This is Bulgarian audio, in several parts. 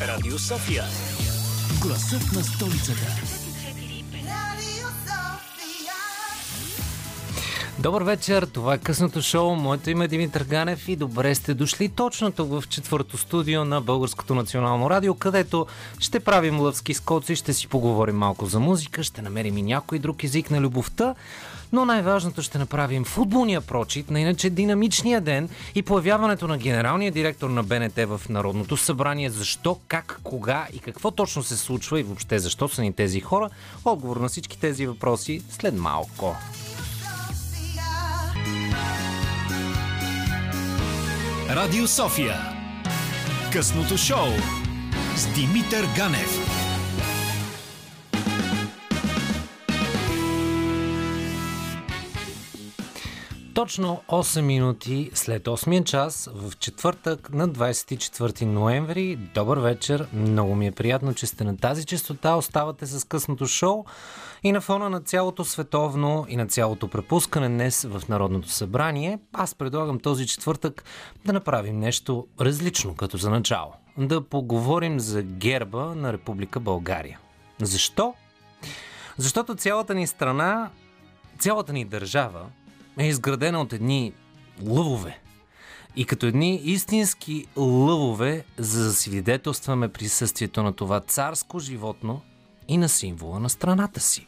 Радио София. Гласът на столицата. Добър вечер, това е късното шоу. Моето име е Димитър Ганев и добре сте дошли точно тук в четвърто студио на Българското национално радио, където ще правим лъвски скоци, ще си поговорим малко за музика, ще намерим и някой друг език на любовта. Но най-важното ще направим футболния прочит на иначе динамичния ден и появяването на генералния директор на БНТ в Народното събрание. Защо, как, кога и какво точно се случва и въобще защо са ни тези хора? Отговор на всички тези въпроси след малко. Радио София. Късното шоу с Димитър Ганев. Точно 8 минути след 8 час в четвъртък на 24 ноември. Добър вечер. Много ми е приятно, че сте на тази частота. Оставате с късното шоу и на фона на цялото световно и на цялото препускане днес в Народното събрание. Аз предлагам този четвъртък да направим нещо различно като за начало. Да поговорим за герба на Република България. Защо? Защото цялата ни страна, цялата ни държава е изградена от едни лъвове. И като едни истински лъвове, за да свидетелстваме присъствието на това царско животно и на символа на страната си.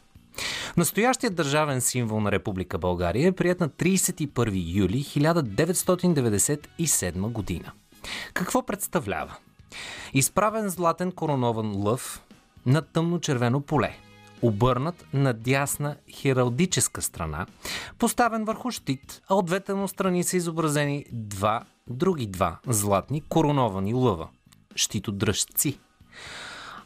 Настоящият държавен символ на Република България е прият на 31 юли 1997 година. Какво представлява? Изправен златен коронован лъв на тъмно-червено поле – обърнат на дясна хералдическа страна, поставен върху щит, а от двете му страни са изобразени два, други два златни короновани лъва – щитодръжци.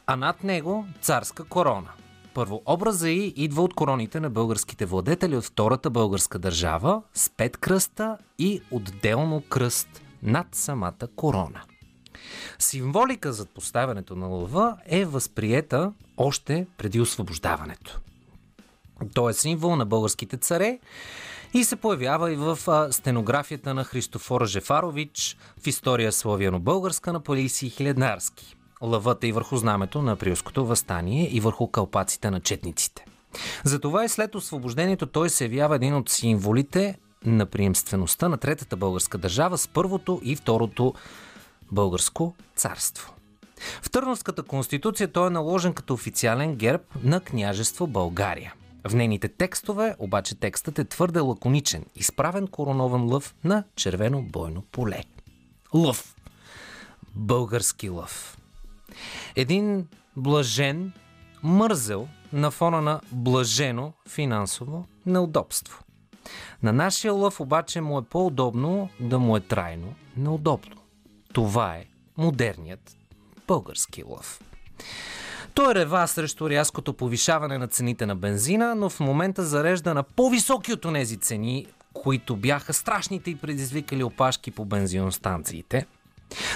А над него царска корона. Първо, образа й идва от короните на българските владетели от Втората българска държава с пет кръста и отделно кръст над самата корона – Символика за поставянето на лъва е възприета още преди освобождаването. Той е символ на българските царе и се появява и в стенографията на Христофор Жефарович в история славяно-българска на Полиси Хиледнарски. Лъвът е и върху знамето на априлското възстание и върху кълпаците на четниците. Затова и след освобождението той се явява един от символите на приемствеността на Третата българска държава с първото и второто българско царство. В Търновската конституция той е наложен като официален герб на княжество България. В нейните текстове обаче текстът е твърде лаконичен, изправен коронован лъв на червено бойно поле. Лъв. Български лъв. Един блажен мързел на фона на блажено финансово неудобство. На нашия лъв обаче му е по-удобно да му е трайно неудобно. Това е модерният български лъв. Той рева срещу рязкото повишаване на цените на бензина, но в момента зарежда на по-високи от тези цени, които бяха страшните и предизвикали опашки по бензиностанциите.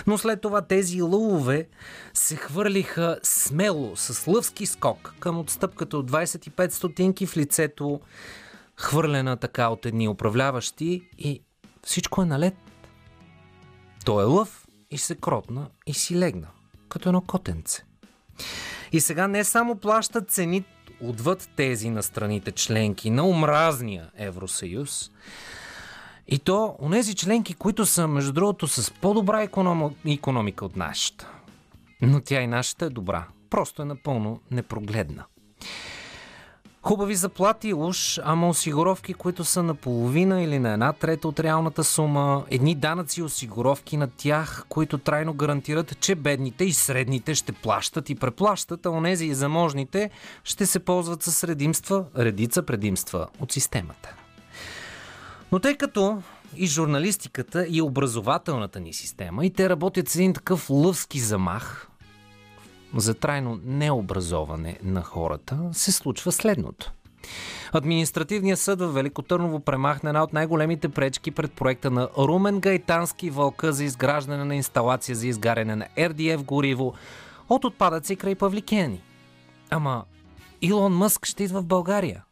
Но след това тези лъвове се хвърлиха смело, с лъвски скок, към отстъпката от 25 стотинки в лицето, хвърлена така от едни управляващи и всичко е налет. Той е лъв, и се кротна и си легна, като едно котенце. И сега не само плащат цени отвъд тези на страните членки на омразния Евросъюз, и то онези членки, които са, между другото, с по-добра економ... економика от нашата. Но тя и нашата е добра. Просто е напълно непрогледна. Хубави заплати уж, ама осигуровки, които са наполовина или на една трета от реалната сума, едни данъци и осигуровки на тях, които трайно гарантират, че бедните и средните ще плащат и преплащат, а онези и заможните ще се ползват с редимства, редица предимства от системата. Но тъй като и журналистиката и образователната ни система и те работят с един такъв лъвски замах, за трайно необразоване на хората, се случва следното. Административният съд в Велико Търново премахна една от най-големите пречки пред проекта на Румен Гайтански вълка за изграждане на инсталация за изгаряне на RDF гориво от отпадъци край Павликени. Ама Илон Мъск ще идва в България.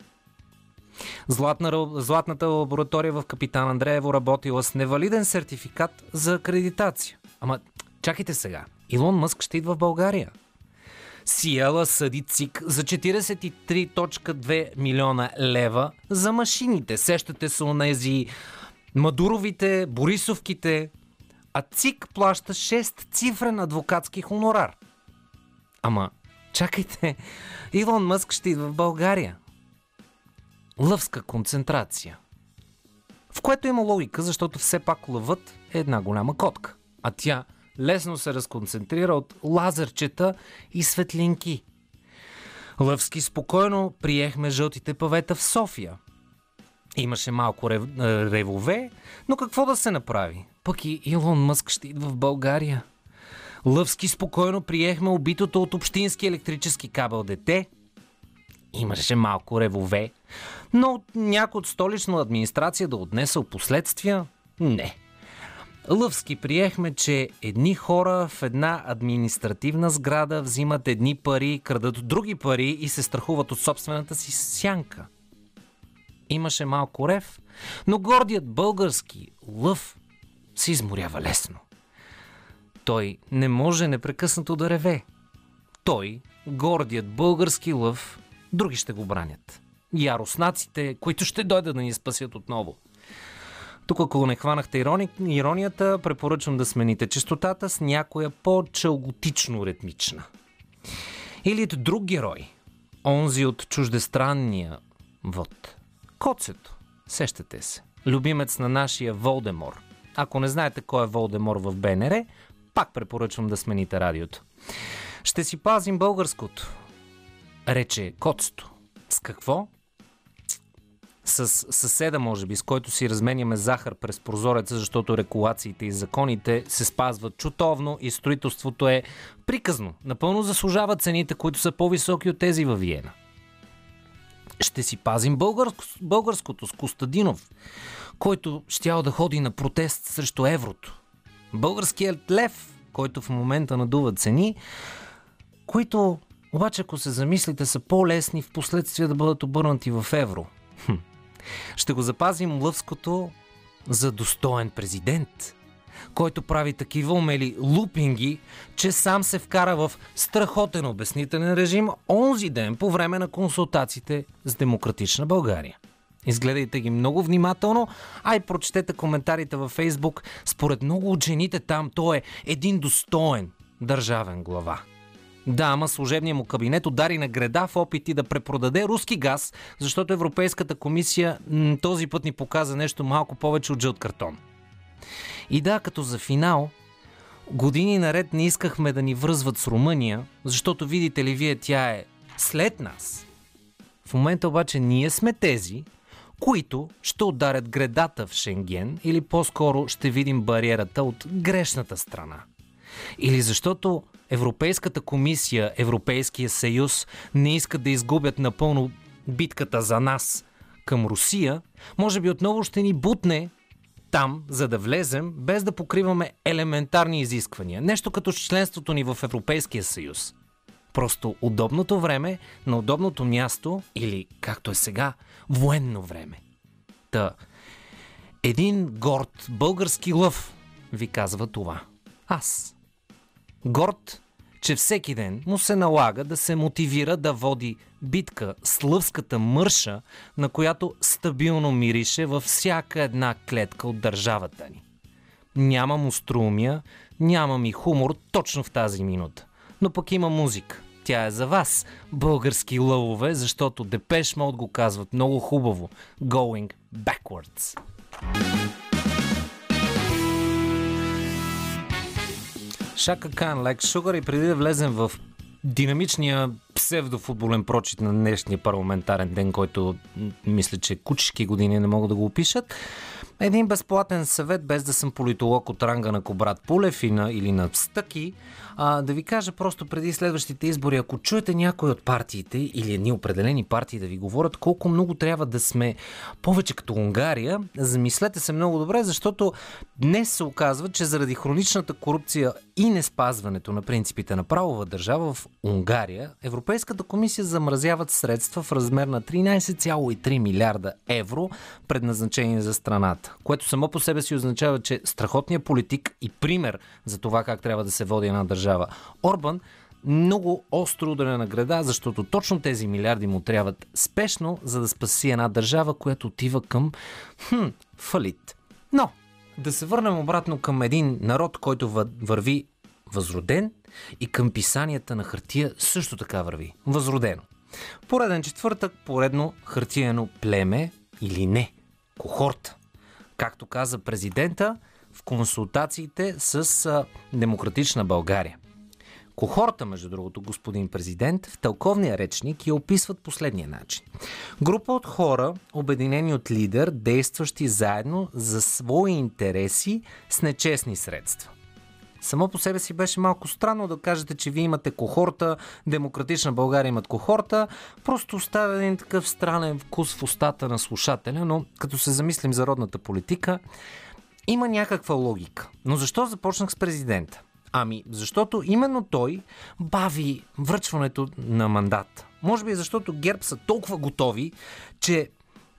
Златна, златната лаборатория в Капитан Андреево работила с невалиден сертификат за акредитация. Ама чакайте сега – Илон Мъск ще идва в България. Сиела съди ЦИК за 43.2 милиона лева за машините. Сещате се онези Мадуровите, Борисовките, а ЦИК плаща 6 цифрен адвокатски хонорар. Ама, чакайте, Илон Мъск ще идва в България. Лъвска концентрация. В което има логика, защото все пак лъвът е една голяма котка, а тя лесно се разконцентрира от лазерчета и светлинки. Лъвски спокойно приехме жълтите павета в София. Имаше малко рев... ревове, но какво да се направи? Пък и Илон Мъск ще идва в България. Лъвски спокойно приехме убитото от общински електрически кабел дете. Имаше малко ревове, но някой от столична администрация да отнесъл последствия? Не. Лъвски приехме, че едни хора в една административна сграда взимат едни пари, крадат други пари и се страхуват от собствената си сянка. Имаше малко рев, но гордият български лъв се изморява лесно. Той не може непрекъснато да реве. Той, гордият български лъв, други ще го бранят. Яроснаците, които ще дойдат да ни спасят отново. Тук, ако не хванахте ирони... иронията, препоръчвам да смените частотата с някоя по-чалготично ритмична. Или друг герой, онзи от чуждестранния вод. Коцето, сещате се, любимец на нашия Волдемор. Ако не знаете кой е Волдемор в БНР, пак препоръчвам да смените радиото. Ще си пазим българското, рече Коцето. С какво? С съседа, може би, с който си разменяме захар през прозореца, защото рекулациите и законите се спазват чутовно и строителството е приказно. Напълно заслужава цените, които са по-високи от тези във Виена. Ще си пазим българско, българското с Костадинов, който щял да ходи на протест срещу еврото. Българският лев, който в момента надува цени, които обаче, ако се замислите, са по-лесни в последствие да бъдат обърнати в евро. Хм. Ще го запазим лъвското за достоен президент, който прави такива умели лупинги, че сам се вкара в страхотен обяснителен режим онзи ден по време на консултациите с Демократична България. Изгледайте ги много внимателно, а и прочетете коментарите във Фейсбук. Според много от жените там той е един достоен държавен глава. Да, ама служебният му кабинет удари на греда в опити да препродаде руски газ, защото Европейската комисия този път ни показа нещо малко повече от жълт картон. И да, като за финал, години наред не искахме да ни връзват с Румъния, защото видите ли вие, тя е след нас. В момента обаче ние сме тези, които ще ударят гредата в Шенген или по-скоро ще видим бариерата от грешната страна. Или защото Европейската комисия, Европейския съюз не искат да изгубят напълно битката за нас към Русия, може би отново ще ни бутне там, за да влезем, без да покриваме елементарни изисквания. Нещо като членството ни в Европейския съюз. Просто удобното време на удобното място или, както е сега, военно време. Та, един горд български лъв ви казва това. Аз горд, че всеки ден му се налага да се мотивира да води битка с лъвската мърша, на която стабилно мирише във всяка една клетка от държавата ни. Нямам острумия, нямам и хумор точно в тази минута. Но пък има музика. Тя е за вас, български лъвове, защото Депеш Мод го казват много хубаво. Going backwards. Шака Кан, Like Sugar и преди да влезем в динамичния псевдофутболен прочит на днешния парламентарен ден, който мисля, че кучешки години не могат да го опишат, един безплатен съвет, без да съм политолог от ранга на Кобрат Пулев и на, или на Стъки, а, да ви кажа просто преди следващите избори, ако чуете някой от партиите или едни определени партии да ви говорят колко много трябва да сме повече като Унгария, замислете се много добре, защото днес се оказва, че заради хроничната корупция и не спазването на принципите на правова държава в Унгария, Европейската комисия замразяват средства в размер на 13,3 милиарда евро, предназначени за страната. което само по себе си означава, че страхотният политик и пример за това как трябва да се води една държава Орбан много остро ударена на града, защото точно тези милиарди му трябват спешно, за да спаси една държава, която отива към хм, фалит. Но, да се върнем обратно към един народ, който върви възроден и към писанията на хартия също така върви. Възродено. Пореден четвъртък, поредно хартиено племе или не. Кохорта. Както каза президента консултациите с Демократична България. Кохорта, между другото, господин президент, в тълковния речник я описват последния начин. Група от хора, обединени от лидер, действащи заедно за свои интереси с нечестни средства. Само по себе си беше малко странно да кажете, че вие имате кохорта, Демократична България имат кохорта. Просто оставя един такъв странен вкус в устата на слушателя, но като се замислим за родната политика, има някаква логика. Но защо започнах с президента? Ами, защото именно той бави връчването на мандат. Може би защото ГЕРБ са толкова готови, че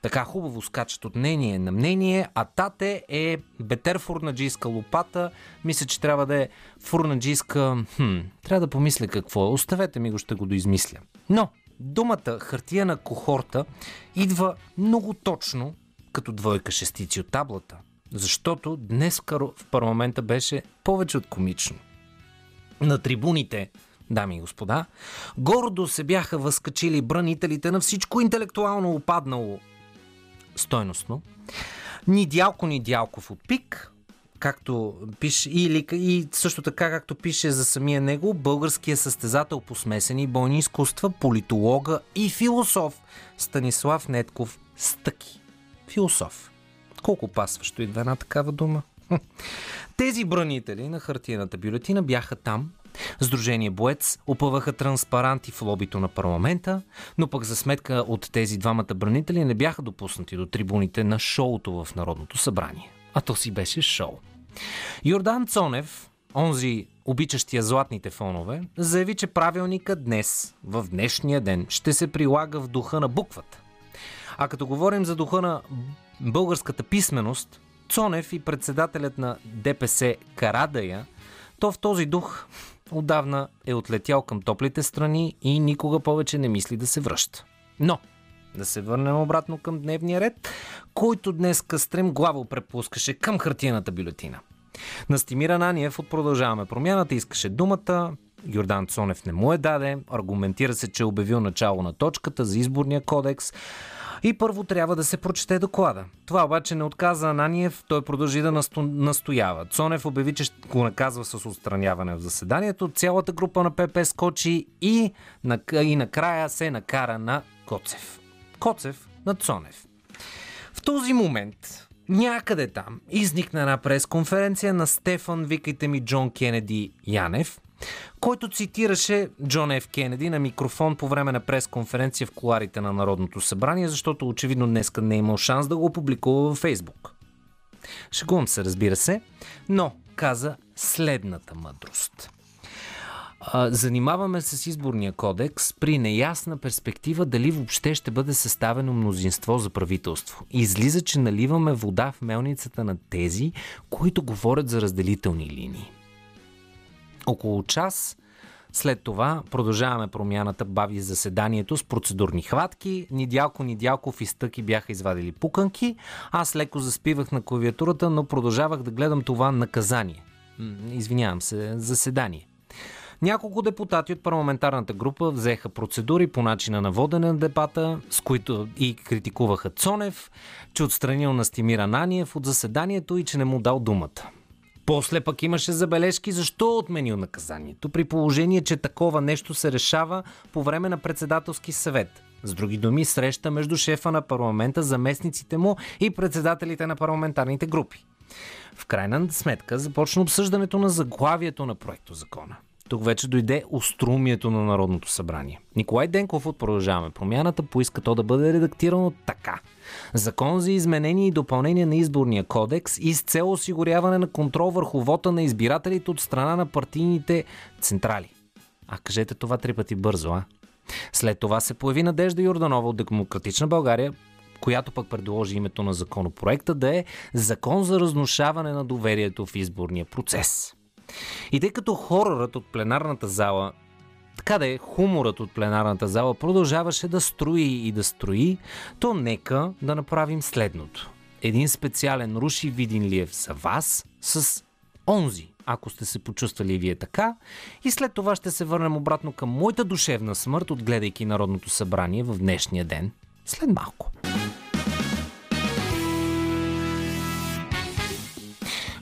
така хубаво скачат от мнение на мнение, а тате е бетер фурнаджийска лопата. Мисля, че трябва да е фурнаджийска... Хм, трябва да помисля какво е. Оставете ми го, ще го доизмисля. Но, думата хартия на кохорта идва много точно като двойка шестици от таблата. Защото днес в парламента беше повече от комично. На трибуните, дами и господа, гордо се бяха възкачили бранителите на всичко интелектуално опаднало стойностно. Ни дялко, ни дялков от пик, както пише, или, и също така, както пише за самия него, българския състезател по смесени бойни изкуства, политолога и философ Станислав Нетков Стъки. Философ. Колко пасващо идва една такава дума? Тези бранители на хартияната бюлетина бяха там. Сдружение Боец опъваха транспаранти в лобито на парламента, но пък за сметка от тези двамата бранители не бяха допуснати до трибуните на шоуто в Народното събрание. А то си беше шоу. Йордан Цонев, онзи обичащия златните фонове, заяви, че правилника днес, в днешния ден, ще се прилага в духа на буквата. А като говорим за духа на българската писменост, Цонев и председателят на ДПС Карадая, то в този дух отдавна е отлетял към топлите страни и никога повече не мисли да се връща. Но, да се върнем обратно към дневния ред, който днес Къстрем главо препускаше към хартияната бюлетина. Настимир Ананиев от Продължаваме промяната искаше думата, Йордан Цонев не му е даде, аргументира се, че е обявил начало на точката за изборния кодекс, и първо трябва да се прочете доклада. Това обаче не отказа Ананиев, той продължи да насто... настоява. Цонев обяви, че го наказва с отстраняване в заседанието. Цялата група на ПП скочи и, на... и накрая се накара на Коцев. Коцев на Цонев. В този момент някъде там изникна една пресконференция на Стефан, викайте ми Джон Кенеди Янев, който цитираше Джон Ф. Кенеди на микрофон по време на пресконференция в коларите на Народното събрание, защото очевидно днеска не е имал шанс да го опубликува във Фейсбук. Шегувам се, разбира се, но каза следната мъдрост. Занимаваме се с изборния кодекс при неясна перспектива дали въобще ще бъде съставено мнозинство за правителство. Излиза, че наливаме вода в мелницата на тези, които говорят за разделителни линии. Около час след това продължаваме промяната, бави заседанието с процедурни хватки. Нидялко Нидялков и Стъки бяха извадили пуканки. Аз леко заспивах на клавиатурата, но продължавах да гледам това наказание. Извинявам се, заседание. Няколко депутати от парламентарната група взеха процедури по начина на водене на дебата, с които и критикуваха Цонев, че отстранил Настимира Наниев от заседанието и че не му дал думата. После пък имаше забележки защо е отменил наказанието, при положение, че такова нещо се решава по време на председателски съвет. С други думи, среща между шефа на парламента, заместниците му и председателите на парламентарните групи. В крайна сметка започна обсъждането на заглавието на проекто закона. Тук вече дойде острумието на Народното събрание. Николай Денков от Продължаваме промяната поиска то да бъде редактирано така. Закон за изменение и допълнение на изборния кодекс и с цел осигуряване на контрол върху вота на избирателите от страна на партийните централи. А кажете това три пъти бързо, а? След това се появи Надежда Йорданова от Демократична България, която пък предложи името на законопроекта да е Закон за разнушаване на доверието в изборния процес. И тъй като хорорът от пленарната зала така да е, хуморът от пленарната зала продължаваше да строи и да строи, то нека да направим следното. Един специален Руши Видинлиев за вас с онзи, ако сте се почувствали вие така. И след това ще се върнем обратно към моята душевна смърт, отгледайки Народното събрание в днешния ден. След малко.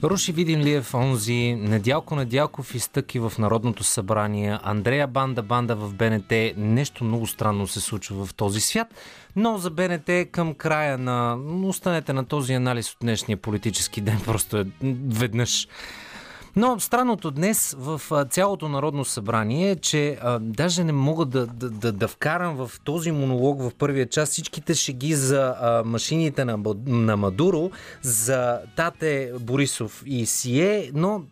Руши Видинлиев, онзи, Недялко Недялков изтъки в Народното събрание, Андрея Банда Банда в БНТ. Нещо много странно се случва в този свят, но за БНТ към края на... Останете на този анализ от днешния политически ден, просто е веднъж. Но странното днес в цялото Народно събрание е, че а, даже не мога да, да, да, да вкарам в този монолог в първия час всичките шеги за а, машините на, на Мадуро, за Тате Борисов и Сие, но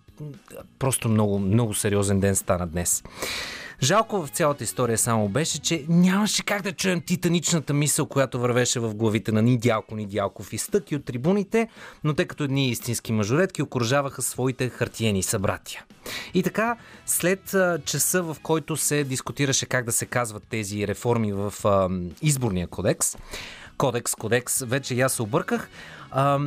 просто много, много сериозен ден стана днес. Жалко в цялата история само беше, че нямаше как да чуем титаничната мисъл, която вървеше в главите на ни Дялко, и стъки от трибуните, но те като едни истински мажоретки окружаваха своите хартиени събратия. И така, след часа, в който се дискутираше как да се казват тези реформи в а, изборния кодекс, кодекс, кодекс, вече я се обърках, а,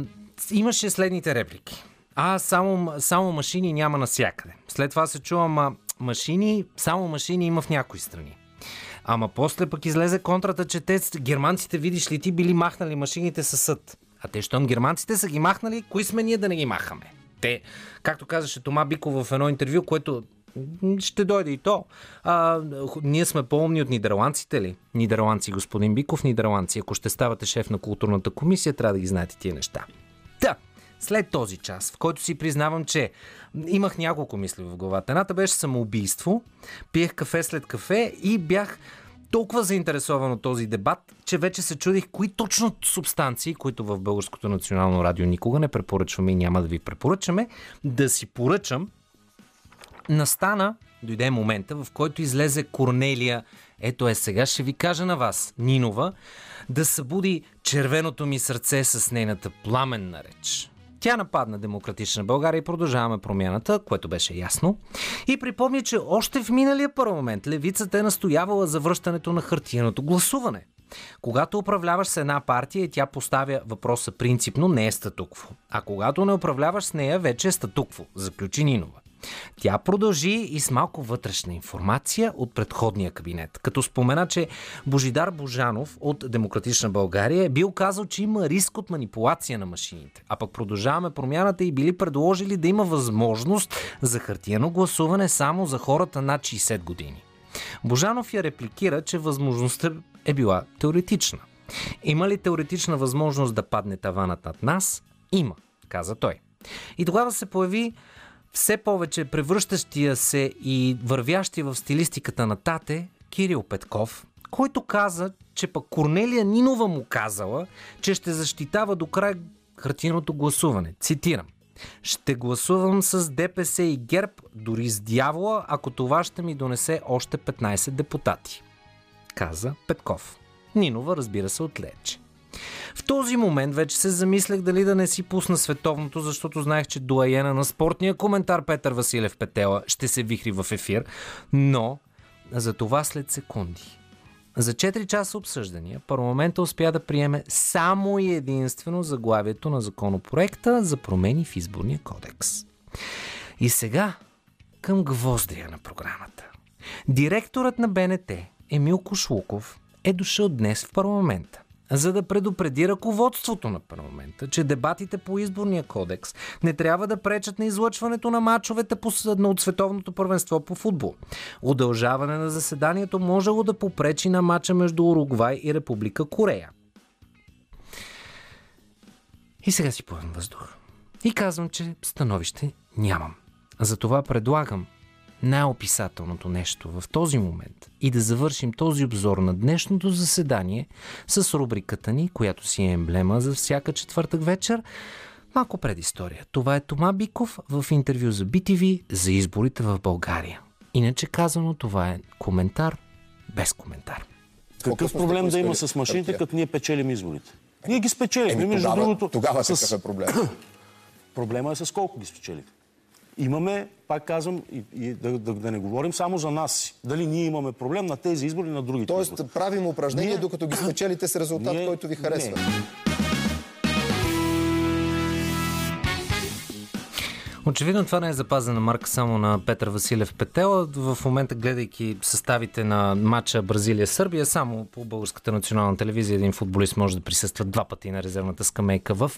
имаше следните реплики. А, само, само машини няма насякъде. След това се чувам, машини, само машини има в някои страни. Ама после пък излезе контрата, че те, германците, видиш ли, ти били махнали машините със съд. А те, щом германците са ги махнали, кои сме ние да не ги махаме? Те, както казаше Тома Биков в едно интервю, което ще дойде и то. А, ние сме по-умни от нидерландците ли? Нидерландци, господин Биков, нидерландци. Ако ще ставате шеф на културната комисия, трябва да ги знаете тия неща. Та, да. След този час, в който си признавам, че имах няколко мисли в главата. Едната беше самоубийство, пиех кафе след кафе и бях толкова заинтересован от този дебат, че вече се чудих кои точно субстанции, които в Българското национално радио никога не препоръчваме и няма да ви препоръчаме, да си поръчам. Настана, дойде момента, в който излезе Корнелия, ето е сега ще ви кажа на вас, Нинова, да събуди червеното ми сърце с нейната пламенна реч. Тя нападна Демократична България и продължаваме промяната, което беше ясно. И припомни, че още в миналия парламент левицата е настоявала за връщането на хартияното гласуване. Когато управляваш с една партия, тя поставя въпроса принципно не е статукво. А когато не управляваш с нея, вече е статукво, заключи Нинова. Тя продължи и с малко вътрешна информация от предходния кабинет, като спомена, че Божидар Божанов от Демократична България е бил казал, че има риск от манипулация на машините. А пък продължаваме промяната и били предложили да има възможност за хартияно гласуване само за хората над 60 години. Божанов я репликира, че възможността е била теоретична. Има ли теоретична възможност да падне таванът над нас? Има, каза той. И тогава се появи все повече превръщащия се и вървящия в стилистиката на Тате Кирил Петков, който каза, че пък Корнелия Нинова му казала, че ще защитава до край хартиното гласуване. Цитирам. Ще гласувам с ДПС и ГЕРБ, дори с дявола, ако това ще ми донесе още 15 депутати. Каза Петков. Нинова разбира се отлече. В този момент вече се замислях дали да не си пусна световното, защото знаех, че дуаена на спортния коментар Петър Василев Петела ще се вихри в ефир, но за това след секунди. За 4 часа обсъждания парламента успя да приеме само и единствено заглавието на законопроекта за промени в изборния кодекс. И сега към гвоздия на програмата. Директорът на БНТ Емил Кошлуков е дошъл днес в парламента за да предупреди ръководството на парламента, че дебатите по изборния кодекс не трябва да пречат на излъчването на матчовете от световното първенство по футбол. Удължаване на заседанието можело да попречи на матча между Уругвай и Република Корея. И сега си поемам въздух. И казвам, че становище нямам. Затова предлагам най-описателното нещо в този момент и да завършим този обзор на днешното заседание с рубриката ни, която си е емблема за всяка четвъртък вечер. Малко предистория. Това е Тома Биков в интервю за BTV за изборите в България. Иначе казано, това е коментар без коментар. Какъв проблем да има с машините, като ние печелим изборите? Ние ги спечелихме, Еми, между другото. тогава с- какъв е проблем? Проблема е с колко ги спечелихме. Имаме, пак казвам, и, и да, да, да не говорим само за нас. Дали ние имаме проблем на тези избори, на другите избори. Тоест, правим упражнение, Ние- докато ги спечелите с резултат, Ние- който ви харесва. не. Очевидно това не е запазена марка само на Петър Василев Петела. В момента, гледайки съставите на матча Бразилия-Сърбия, само по Българската национална телевизия един футболист може да присъства два пъти на резервната скамейка в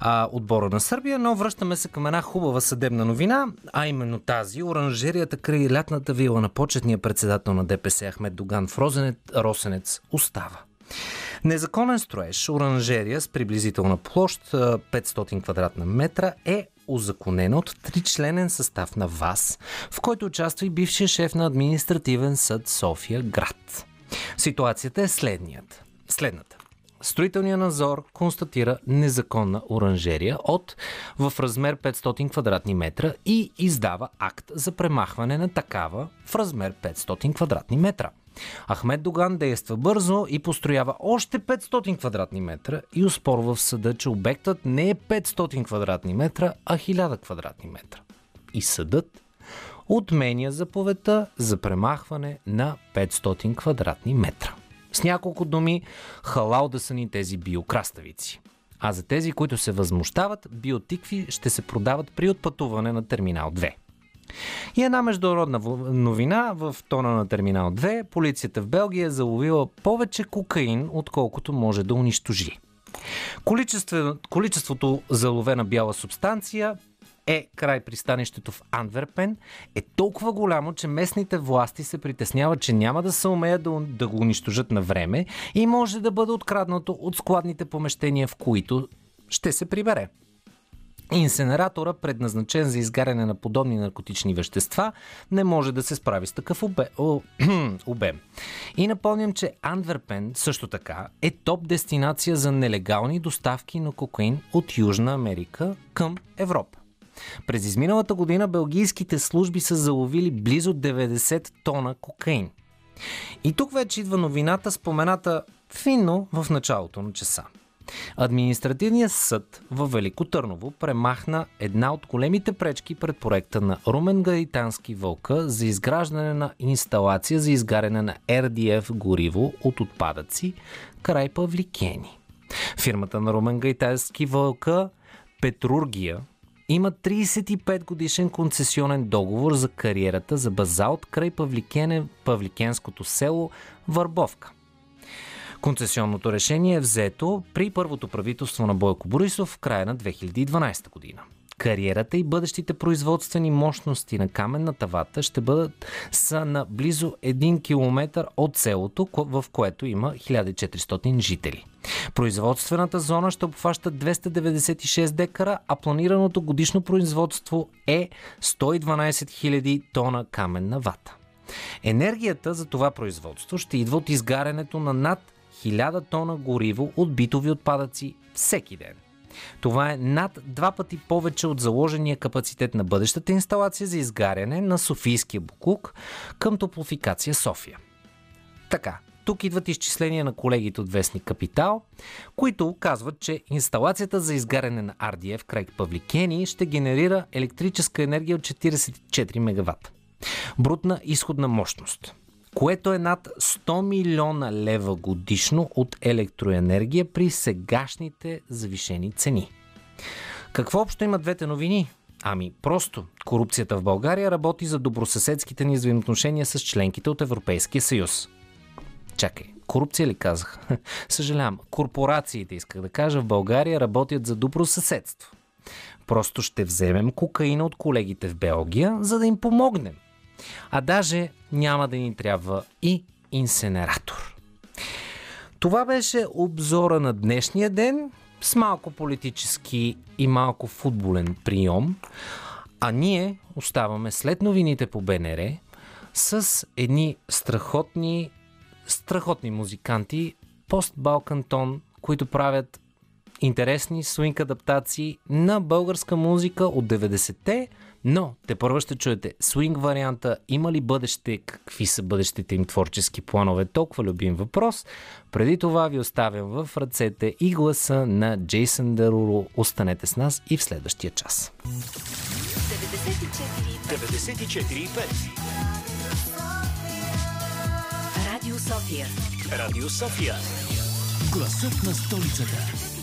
а, отбора на Сърбия. Но връщаме се към една хубава съдебна новина, а именно тази. Оранжерията край лятната вила на почетния председател на ДПС Ахмед Доган в Розенец, Росенец остава. Незаконен строеж, оранжерия с приблизителна площ а, 500 квадратна метра е узаконена от тричленен състав на ВАС, в който участва и бившия шеф на административен съд София град. Ситуацията е следният. Следната. Строителният надзор констатира незаконна оранжерия от в размер 500 квадратни метра и издава акт за премахване на такава в размер 500 квадратни метра. Ахмед Доган действа бързо и построява още 500 квадратни метра и успорва в съда, че обектът не е 500 квадратни метра, а 1000 квадратни метра. И съдът отменя заповедта за премахване на 500 квадратни метра. С няколко думи, халал да са ни тези биокраставици. А за тези, които се възмущават, биотикви ще се продават при отпътуване на терминал 2. И една международна новина в тона на терминал 2. Полицията в Белгия заловила повече кокаин, отколкото може да унищожи. Количество, количеството заловена бяла субстанция е край пристанището в Антверпен е толкова голямо, че местните власти се притесняват, че няма да се умеят да, да го унищожат на време и може да бъде откраднато от складните помещения, в които ще се прибере. Инсенератора, предназначен за изгаряне на подобни наркотични вещества, не може да се справи с такъв обе... о, обем. И напомням, че Антверпен също така е топ дестинация за нелегални доставки на кокаин от Южна Америка към Европа. През изминалата година белгийските служби са заловили близо 90 тона кокаин. И тук вече идва новината, спомената финно в началото на часа. Административният съд в Велико Търново премахна една от големите пречки пред проекта на Румен Гаитански вълка за изграждане на инсталация за изгаряне на RDF гориво от отпадъци край Павликени. Фирмата на Румен Гайтански вълка Петрургия има 35 годишен концесионен договор за кариерата за базалт край Павликене, Павликенското село Върбовка. Концесионното решение е взето при първото правителство на Бойко Борисов в края на 2012 година. Кариерата и бъдещите производствени мощности на каменната вата ще бъдат са на близо 1 км от селото, в което има 1400 жители. Производствената зона ще обхваща 296 декара, а планираното годишно производство е 112 000 тона каменна вата. Енергията за това производство ще идва от изгарянето на над 1000 тона гориво от битови отпадъци всеки ден. Това е над два пъти повече от заложения капацитет на бъдещата инсталация за изгаряне на Софийския буклук към топлофикация София. Така, тук идват изчисления на колегите от Вестник Капитал, които казват, че инсталацията за изгаряне на RDF край Павликени ще генерира електрическа енергия от 44 мегаватта. Брутна изходна мощност, което е над 100 милиона лева годишно от електроенергия при сегашните завишени цени. Какво общо имат двете новини? Ами, просто. Корупцията в България работи за добросъседските ни взаимоотношения с членките от Европейския съюз. Чакай, корупция ли казах? Съжалявам, корпорациите, исках да кажа, в България работят за добро съседство. Просто ще вземем кокаина от колегите в Белгия, за да им помогнем. А даже няма да ни трябва и инсенератор. Това беше обзора на днешния ден с малко политически и малко футболен прием. А ние оставаме след новините по БНР с едни страхотни, страхотни музиканти пост-балкан тон, които правят интересни свинг адаптации на българска музика от 90-те Но те първо ще чуете свинг варианта, има ли бъдеще, какви са бъдещите им творчески планове, толкова любим въпрос. Преди това ви оставям в ръцете и гласа на Джейсън Деруро. Останете с нас и в следващия час. 94,5 Радио София. Радио София. Гласът на столицата.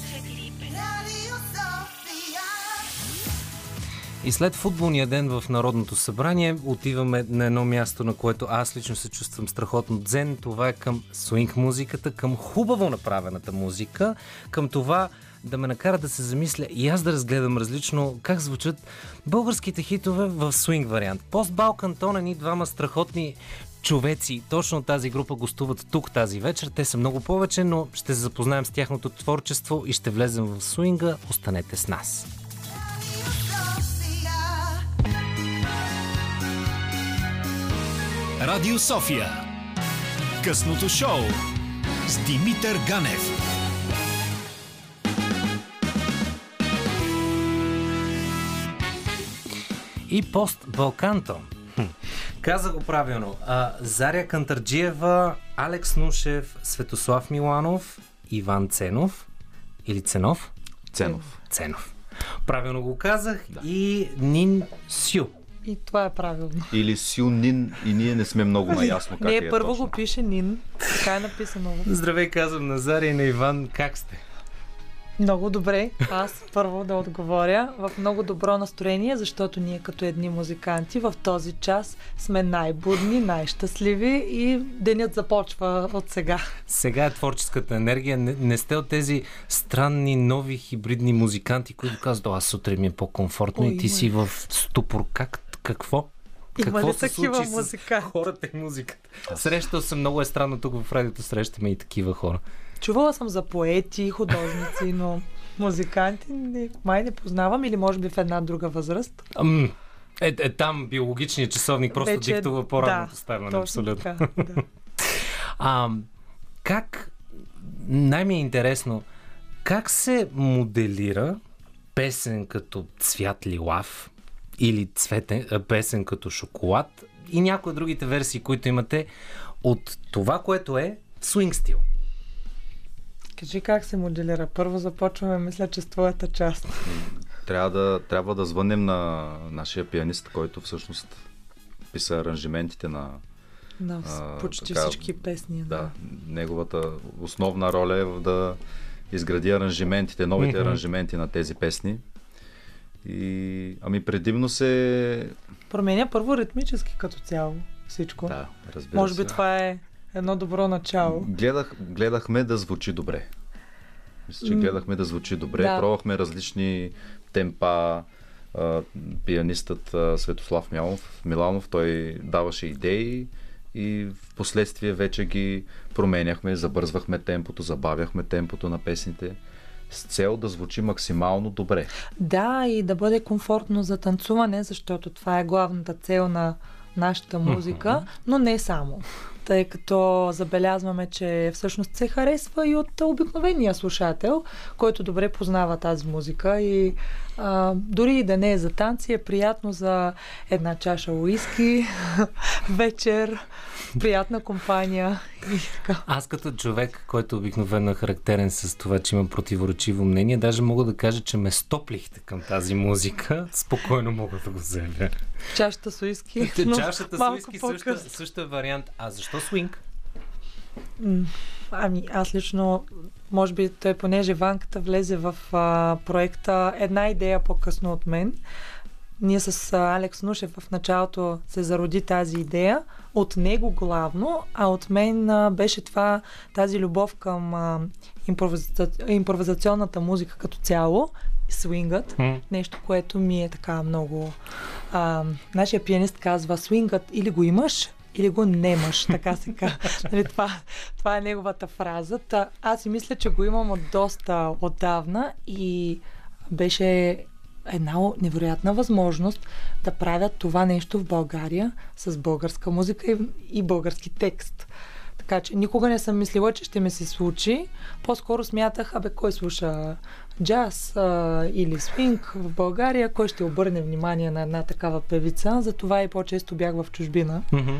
И след футболния ден в Народното събрание отиваме на едно място, на което аз лично се чувствам страхотно дзен. Това е към свинг музиката, към хубаво направената музика, към това да ме накара да се замисля и аз да разгледам различно как звучат българските хитове в свинг вариант. Пост Балкан Тон ни двама страхотни човеци. Точно тази група гостуват тук тази вечер. Те са много повече, но ще се запознаем с тяхното творчество и ще влезем в свинга. Останете с нас. Радио София. Късното шоу с Димитър Ганев. и пост Балканто. Каза го правилно. А, Заря Кантарджиева, Алекс Нушев, Светослав Миланов, Иван Ценов или Ценов? Ценов. Ценов. Правилно го казах. Да. И Нин Сю. И това е правилно. Или Сюнин и ние не сме много наясно как Не, е първо точно. го пише Нин. Така е написано. Здравей, казвам на Заря и на Иван. Как сте? Много добре. Аз първо да отговоря в много добро настроение, защото ние като едни музиканти в този час сме най-будни, най-щастливи и денят започва от сега. Сега е творческата енергия. Не, не сте от тези странни, нови, хибридни музиканти, които казват, «О, аз сутрин ми е по-комфортно О, и ти си в ступор. Как? Какво? Има Какво ли се такива музиканти? хората и музиката? Срещал съм много е странно тук в радиото, срещаме и такива хора. Чувала съм за поети, художници, но музиканти не, май не познавам или може би в една друга възраст. Ам, е, е, там биологичният часовник просто Вече диктува по-ранното да, ставане. Абсолютно. Така, да. А, как, най-ми е интересно, как се моделира песен като Цвят лилав или цветен, песен като Шоколад и някои от другите версии, които имате от това, което е свинг стил? Кажи как се моделира. Първо започваме, мисля, че с твоята част. Трябва да, трябва да звънем на нашия пианист, който всъщност писа аранжиментите на... На А, почти така, всички песни. Да, неговата основна роля е да изгради аранжиментите, новите аранжименти на тези песни. И, ами предимно се... Променя първо ритмически като цяло всичко. Да, разбира Може се. би това е едно добро начало. Гледах, гледахме да звучи добре. Мисля, че гледахме да звучи добре. да. Пробвахме различни темпа. Пианистът Светослав Миланов, Миланов, той даваше идеи и в последствие вече ги променяхме, забързвахме темпото, забавяхме темпото на песните с цел да звучи максимално добре. Да, и да бъде комфортно за танцуване, защото това е главната цел на нашата музика, но не само. Тъй като забелязваме, че всъщност се харесва и от обикновения слушател, който добре познава тази музика и а, дори и да не е за танци, е приятно за една чаша уиски, вечер, приятна компания и така. Аз като човек, който обикновено е характерен с това, че има противоречиво мнение, даже мога да кажа, че ме стоплихте към тази музика. Спокойно мога да го заявя. Чашата с уиски, Чашата с уиски също, по-късно. също е вариант. А защо свинг? Ами аз лично, може би той, понеже Ванката влезе в а, проекта една идея по-късно от мен, ние с а, Алекс Нушев в началото се зароди тази идея, от него главно, а от мен а, беше това, тази любов към а, импровиза... импровизационната музика като цяло, свингът, М. нещо, което ми е така много... А, нашия пианист казва, свингът или го имаш, или го немаш, така се казва. Нали, това, това е неговата фраза. Та, аз си мисля, че го имам от доста отдавна и беше една невероятна възможност да правят това нещо в България с българска музика и, и български текст. Така че никога не съм мислила, че ще ми се случи. По-скоро смятах, абе, кой слуша джаз а, или свинг в България, кой ще обърне внимание на една такава певица. Затова и по-често бях в чужбина. Мгм.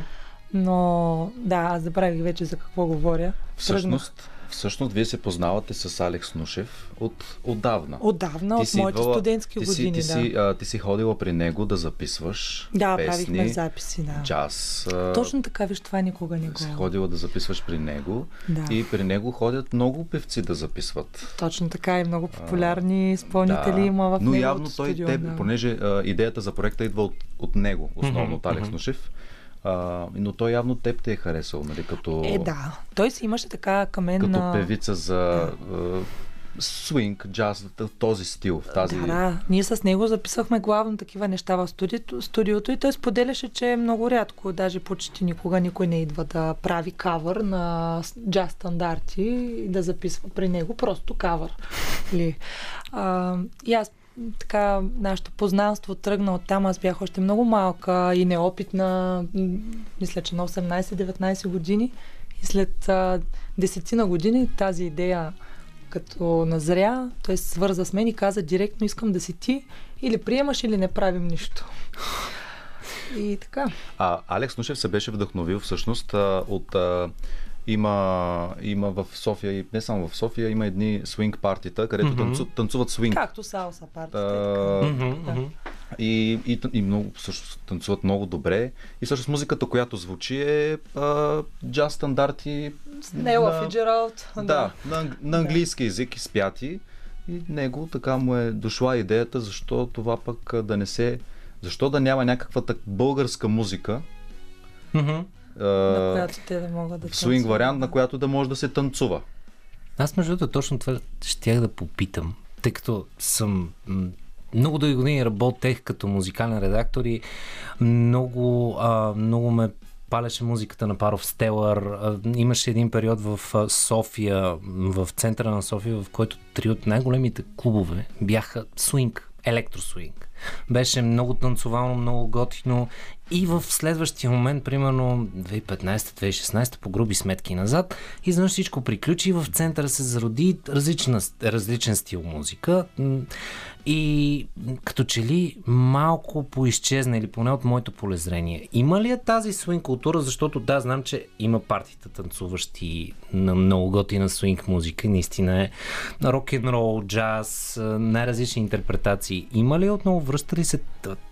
Но да, аз забравих вече за какво говоря. Всъщност, всъщност, вие се познавате с Алекс Нушев от отдавна. Отдавна, от си моите идвала- студентски ти години, Си, ти, да. си, а, ти си ходила при него да записваш Да, песни, правихме записи, да. джаз. а, Точно така, виж, това никога не го... си ходила да записваш при него Да. и при него ходят много певци да записват. Точно така и много популярни изпълнители има в Но явно той, студио. те, да. понеже а, идеята за проекта идва от, от него, основно от Алекс Нушев, а, но той явно теб те е харесал, нали, като, Е, да. Той си имаше така към мен... като а, певица за а, свинг, джаз, този стил, в тази... Да, да. Ние с него записвахме главно такива неща в студиото, студиото и той споделяше, че много рядко, даже почти никога никой не идва да прави кавър на джаз стандарти и да записва при него просто кавър. Ли. А, и аз така, нашето познанство тръгна от там. Аз бях още много малка и неопитна, мисля, че на 18-19 години. И след а, десетина години тази идея като назря, той се свърза с мен и каза директно искам да си ти или приемаш или не правим нищо. И така. А Алекс Нушев се беше вдъхновил всъщност а, от... А, има, има в София, и не само в София, има едни свинг партита, където Мгм. танцу, танцуват свинг. Както салса партията. А, е Да. И, и, и много, всъщност, танцуват много добре. И всъщност музиката, която звучи е а, джаз стандарти. Нела на- Фиджералд. Да, на, ан- на английски език изпяти. И него така му е дошла идеята, защо това пък да не се... Защо да няма някаква так българска музика, Мгм. На която те да могат да в свинг вариант, на която да може да се танцува. Аз между другото точно това щях да попитам, тъй като съм много дълги години работех като музикален редактор и много, а, много ме палеше музиката на Паров Стелър. Имаше един период в София, в центъра на София, в който три от най-големите клубове бяха свинг, електросвинг. Беше много танцовално, много готино и в следващия момент, примерно 2015-2016, по груби сметки назад, изведнъж всичко приключи в центъра се зароди различна, различен стил музика. И като че ли малко поизчезна, или поне от моето полезрение. Има ли я тази свинг култура? Защото да, знам, че има партита танцуващи на много готина свинг музика. Наистина е рок н рол, джаз, най-различни интерпретации. Има ли отново, връща ли се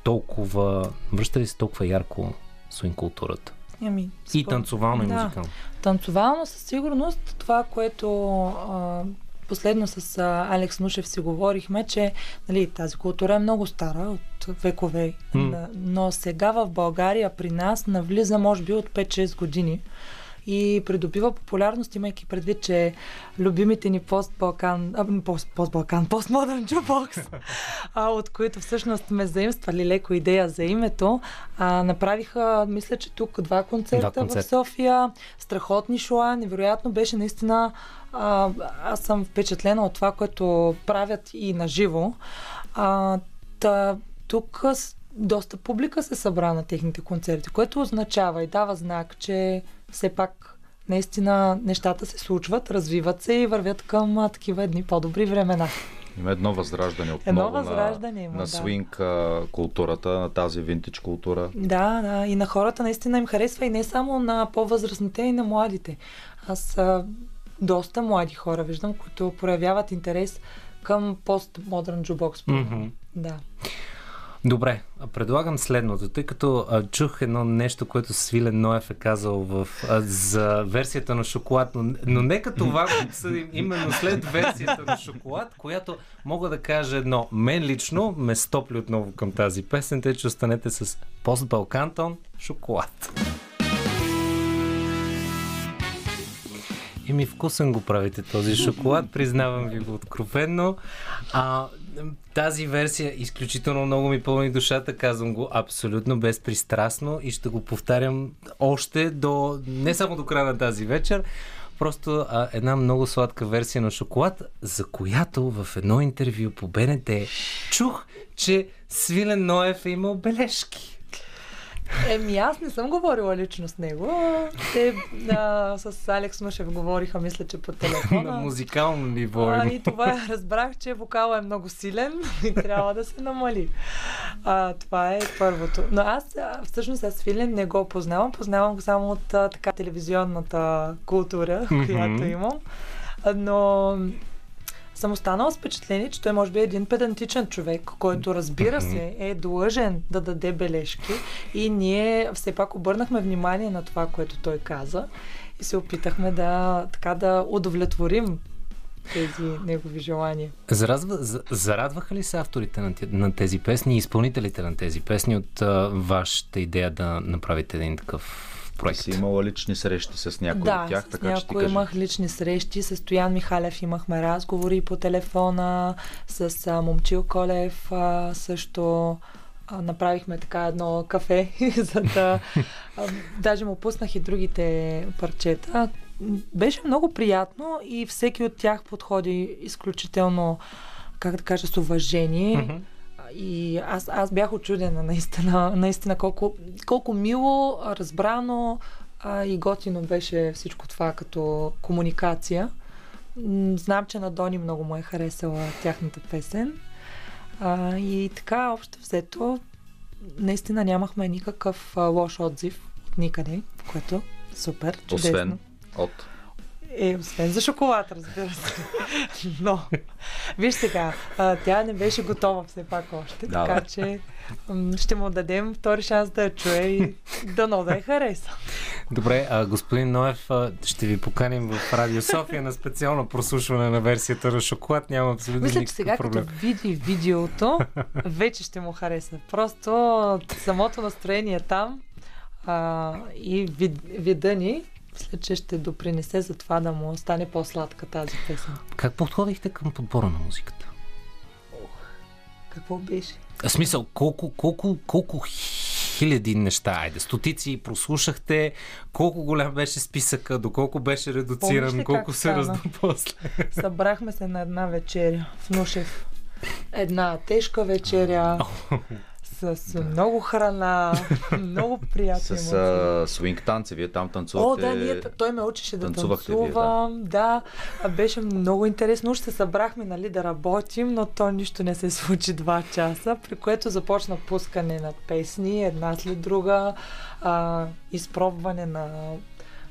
толкова, връща ли се толкова ярко свинг културата? Ами, И танцовално и Да. музикално. Танцовално със сигурност това, което а, последно с а, Алекс Нушев си говорихме, че нали, тази култура е много стара, от векове. Н- Но сега в България при нас навлиза може би от 5-6 години и придобива популярност, имайки предвид, че любимите ни пост-балкан, а, пост, пост-балкан, постмодерн джубокс, от които всъщност сме заимствали леко идея за името, а, направиха, мисля, че тук два концерта, Два концерта. в София, страхотни шоа, невероятно беше наистина, а, аз съм впечатлена от това, което правят и на живо. А, та, тук доста публика се събра на техните концерти, което означава и дава знак, че все пак наистина нещата се случват, развиват се и вървят към а, такива едни по-добри времена. Има едно възраждане отново Едно възраждане на, има, на да. свинг а, културата, на тази винтич култура. Да, да, и на хората наистина им харесва и не само на по-възрастните, и на младите. Аз а, доста млади хора виждам, които проявяват интерес към постмодерн джубокс. Мгм. Да. Добре, предлагам следното, тъй като а, чух едно нещо, което Свилен Ноев е казал в, а, за версията на шоколад, но, но нека това го обсъдим именно след версията на шоколад, която мога да кажа едно. Мен лично ме стопли отново към тази песен, тъй че останете с пост Балкантон шоколад. Еми, вкусен го правите този шоколад, признавам ви го откровенно. А, тази версия изключително много ми пълни душата, казвам го абсолютно безпристрастно и ще го повтарям още до, не само до края на тази вечер, просто а, една много сладка версия на шоколад, за която в едно интервю по БНТ чух, че Свилен Ноев е имал бележки. Еми, аз не съм говорила лично с него. Те а, с Алекс Мъшев говориха, мисля, че по На телефона. музикално ниво. А, и това разбрах, че вокала е много силен и трябва да се намали. А, това е първото. Но аз всъщност аз Филин не го познавам. Познавам го само от така телевизионната култура, която имам. Но съм останала с впечатление, че той може би е един педантичен човек, който разбира се е длъжен да даде бележки и ние все пак обърнахме внимание на това, което той каза и се опитахме да така да удовлетворим тези негови желания. Зарадва, за- зарадваха ли се авторите на, на тези песни и изпълнителите на тези песни от а, вашата идея да направите един такъв проект? Си имала лични срещи с някой да, от тях, с така че ти някой кажи. имах лични срещи, с Стоян Михалев имахме разговори по телефона, с а, Момчил Колев а, също а, направихме така едно кафе, за да а, даже му пуснах и другите парчета. Беше много приятно и всеки от тях подходи изключително, как да кажа, с уважение. Мгм. И аз, аз бях очудена наистина, наистина колко, колко мило, разбрано а, и готино беше всичко това като комуникация. Знам, че на Дони много му е харесала тяхната песен. А, и така, общо взето, наистина нямахме никакъв а, лош отзив от никъде, което супер, чудесно. Освен от... Е, освен за шоколад, разбира се. Но, виж сега, а, тя не беше готова все пак още, Да, така че м, ще му дадем втори шанс да я чуе и дано да я хареса. Добре, а, господин Ноев, а, ще ви поканим в Радио София на специално прослушване на версията на шоколад. Няма абсолютно Мисля, че никакъв сега проблем. като види видеото, вече ще му хареса. Просто самото настроение там а, и вид, вида ни, мисля, че ще допринесе за това да му стане по-сладка тази песен. Как подходихте към подбора на музиката? Какво беше? В смисъл, колко, колко, колко хиляди неща, айде, стотици прослушахте, колко голям беше списъка, доколко беше редуциран, колко се разда после. Събрахме се на една вечеря в Нушев. Една тежка вечеря с много храна, много приятни С а, свинг танци, вие там О, танцувате. да, ние, той ме учеше да танцувахте вие, танцувам. да. а беше много интересно. Уж се събрахме нали, да работим, но то нищо не се случи два часа, при което започна пускане на песни, една след друга, а, изпробване на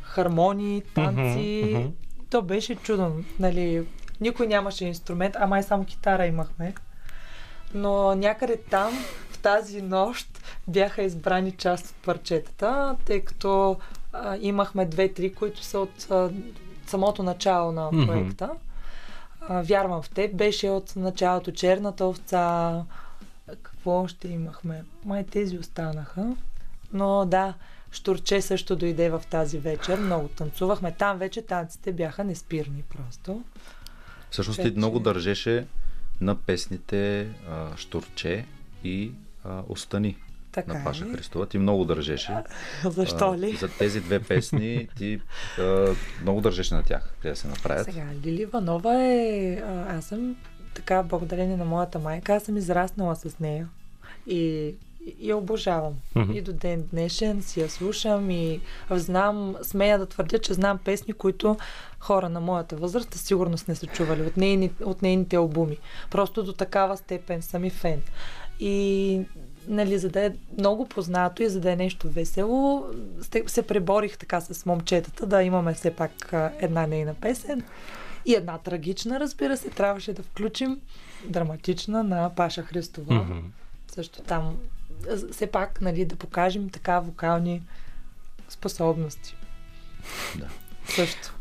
хармонии, танци. То беше чудно. Нали, никой нямаше инструмент, а май само китара имахме. Но някъде там, тази нощ, бяха избрани част от парчетата, тъй като а, имахме две-три, които са от а, самото начало на проекта. А, Вярвам в теб беше от началото Черната овца. Какво още имахме? Май тези останаха. Но да, Штурче също дойде в тази вечер. Много танцувахме. Там вече танците бяха неспирни просто. Всъщност ти много държеше на песните а, Штурче и а, Остани Така на Паша е. Христова. Ти много държеше. Защо А, ли? За тези две песни ти а, много държеше на тях. Те да се направят. Сега, Лили Иванова е... а, Аз съм така, благодарение на моята майка, аз съм израснала с нея. И, я обожавам. Мгм. И до ден днешен си я слушам и знам, смея да твърдя, че знам песни, които хора на моята възраст със сигурност не са чували от, нейни, от нейните албуми. Просто до такава степен съм и фен. И нали, за да е много познато и за да е нещо весело, се преборих така с момчетата, да имаме все пак а, една нейна песен. И една трагична, разбира се, трябваше да включим драматична на Паша Христова. Мгм. Също там, а, все пак, нали, да покажем така вокални способности. Да. Също.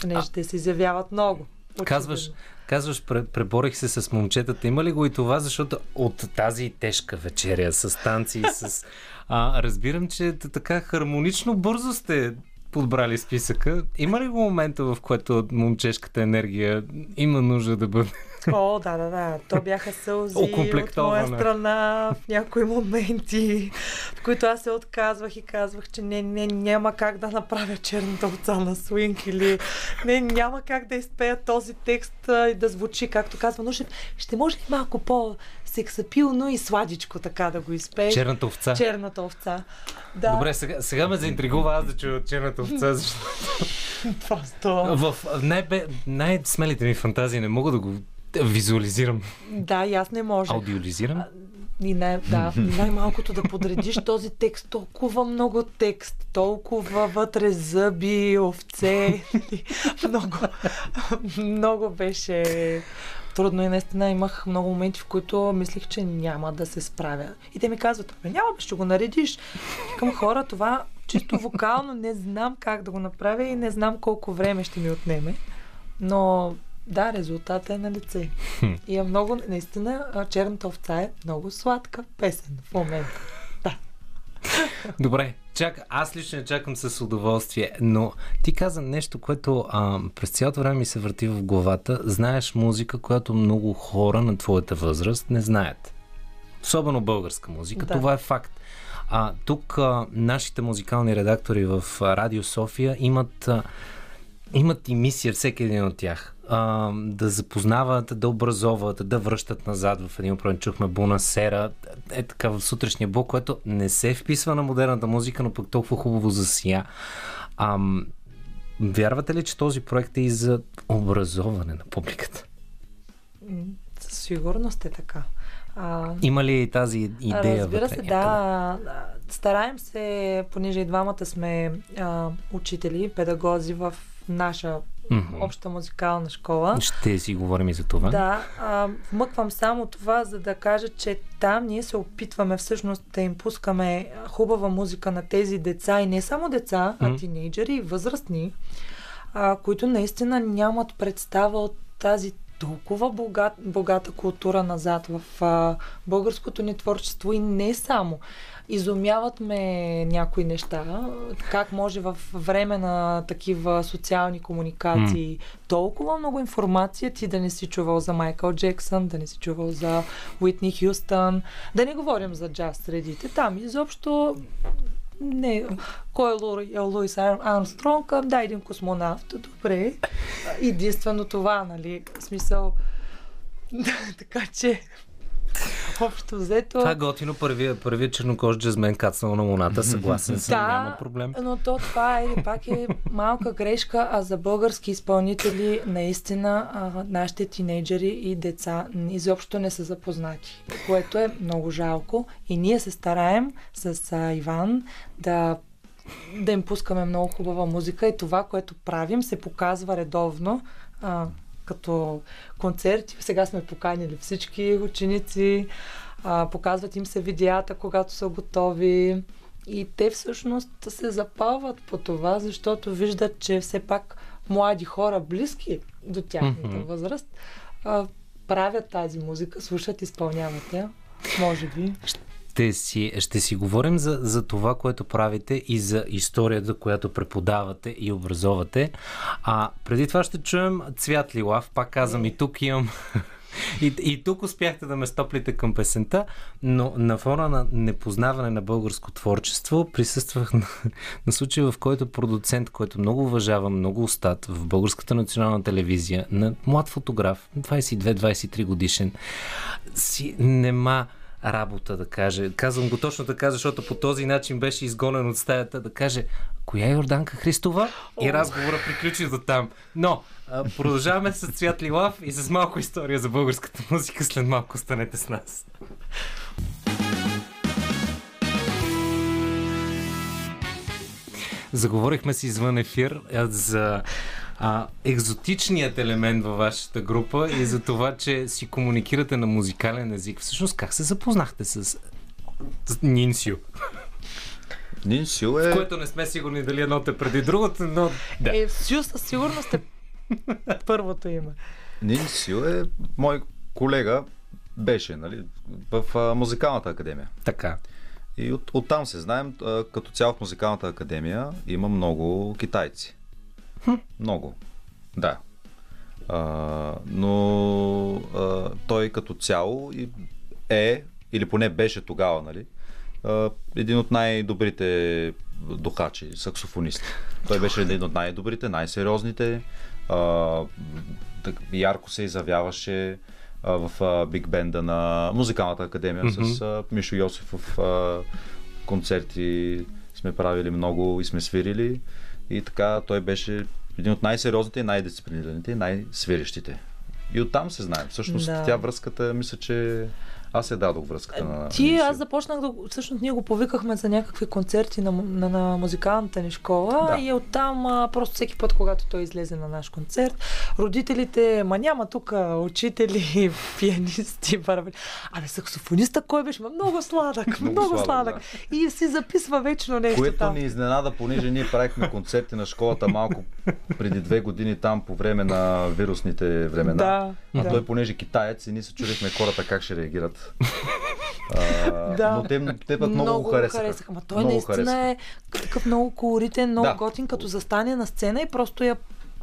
Понеже те се изявяват много. Казваш, казваш, пре- преборих се с момчетата. Има ли го и това? Защото от тази тежка вечеря с танци и с... А, разбирам, че така хармонично бързо сте подбрали списъка. Има ли го момента, в което момчешката енергия има нужда да бъде? О, да, да, да. То бяха сълзи от моя страна в някои моменти, в които аз се отказвах и казвах, че не, не, няма как да направя черната овца на свинг или не, няма как да изпея този текст а, и да звучи, както казва Нушев. Ще може ли малко по сексапилно и сладичко така да го изпееш. Черната овца. Черната овца. Да, Добре, сега, сега ме заинтригува аз да чуя от черната овца, защото просто. в най- най-смелите ми фантазии не мога да го визуализирам. Да, и аз не може. Аудиолизирам? И най- да, и най-малкото да подредиш този текст, толкова много текст, толкова вътре зъби, овце. много, много беше трудно и наистина имах много моменти, в които мислих, че няма да се справя. И те ми казват, няма, ще го наредиш. Към хора това чисто вокално не знам как да го направя и не знам колко време ще ми отнеме. Но да, резултатът е на лице. И е много, наистина, Черната овца е много сладка песен в момента. Да. Добре, чак, аз лично я чакам с удоволствие, но ти каза нещо, което а, през цялото време ми се върти в главата. Знаеш музика, която много хора на твоята възраст не знаят. Особено българска музика. Да. Това е факт. А, тук а, нашите музикални редактори в Радио София имат, а, имат и мисия, всеки един от тях. А, да запознават, да образоват, да връщат назад в един проблем. Чухме Буна Сера, е така в сутрешния блок, което не се вписва на модерната музика, но пък толкова хубаво засия. Ам, вярвате ли, че този проект е и за образоване на публиката? Със сигурност е така. А, Има ли тази идея? Разбира се, да. Стараем се, понеже и двамата сме а, учители, педагози в наша Мгм. обща музикална школа. Ще си говорим и за това. Да, а, вмъквам само това, за да кажа, че там ние се опитваме всъщност да им пускаме хубава музика на тези деца и не само деца, а Мгм. тинейджери и възрастни, а, които наистина нямат представа от тази толкова богат, богата култура назад в а, българското ни творчество и не само. Изумяват ме някои неща, как може в време на такива социални комуникации толкова много информация ти да не си чувал за Майкъл Джексън, да не си чувал за Уитни Хюстън, да не говорим за джаз средите. Там изобщо не, кой е е Луис Ар- Армстронг? Да, един космонавт. Добре. Единствено това, нали? Смисъл... така че... Общо взето... Това е готино. Първия, първия чернокож джазмен кацнал на луната. Съгласен съм. Да, Няма проблем. но то това е пак е малка грешка, а за български изпълнители наистина а, нашите тинейджери и деца изобщо не са запознати, което е много жалко и ние се стараем с а, Иван да да им пускаме много хубава музика и това, което правим, се показва редовно а, като концерти. Сега сме поканили всички ученици, а, показват им се видеята, когато са готови. И те всъщност се запалват по това, защото виждат, че все пак млади хора, близки до тяхната Мгм. възраст, а, правят тази музика, слушат, изпълняват я. Може би. Ще си, ще си говорим за, за това, което правите и за историята, която преподавате и образовате. А преди това ще чуем Цвят Лилав. Пак казвам и тук имам... И, и тук успяхте да ме стоплите към песента, но на фона на непознаване на българско творчество присъствах на, на случай, в който продуцент, който много уважавам, много устат в Българската национална телевизия, на млад фотограф, 22-23 годишен, си нема работа да каже. Казвам го точно така, защото по този начин беше изгонен от стаята да каже коя е Йорданка Христова? И разговора приключи до там. Но продължаваме с Цвят Лилав и с малко история за българската музика. След малко останете с нас. Заговорихме си извън ефир за а, екзотичният елемент във вашата група и за това, че си комуникирате на музикален език. Всъщност, как се запознахте с, с Нинсио? Нинсю В е... което не сме сигурни дали едното е преди другото, но да. Е, Сю със сигурност е първото име. Нинсю е мой колега, беше, нали, в а, музикалната академия. Така. И от, оттам се знаем, като цяло в музикалната академия има много китайци. Много. Да. А, но а, той като цяло е, или поне беше тогава, нали, а, един от най-добрите духачи, саксофонисти. Той беше един от най-добрите, най-сериозните. А, так, ярко се изявяваше. А, в а, биг бенда на музикалната академия mm-hmm. с а, Мишо Йосифов а, концерти сме правили много и сме свирили. И така той беше един от най-сериозните, най-дисциплинираните, и най-свирещите. И оттам се знаем. Всъщност Да. тя връзката, мисля, че аз я дадох връзката на Ти, аз започнах да... Всъщност ние го повикахме за някакви концерти на, на, на музикалната ни школа Да. и оттам а, просто всеки път, когато той излезе на наш концерт, родителите, ма няма тук учители, пианисти, барабани. Абе, саксофониста кой беше? Много сладък, много, Много много сладък, сладък. И си записва вечно нещо Което там. ни изненада, понеже ние правихме концерти на школата малко преди две години там по време на вирусните времена. Да, а да. той, понеже китаец, и ние се чудихме хората как ще реагират. А, Да. Но те, те път много, го харесаха. харесаха. Ма той Много наистина харесаха. е такъв много колоритен, много Да. готин, като застане на сцена и просто я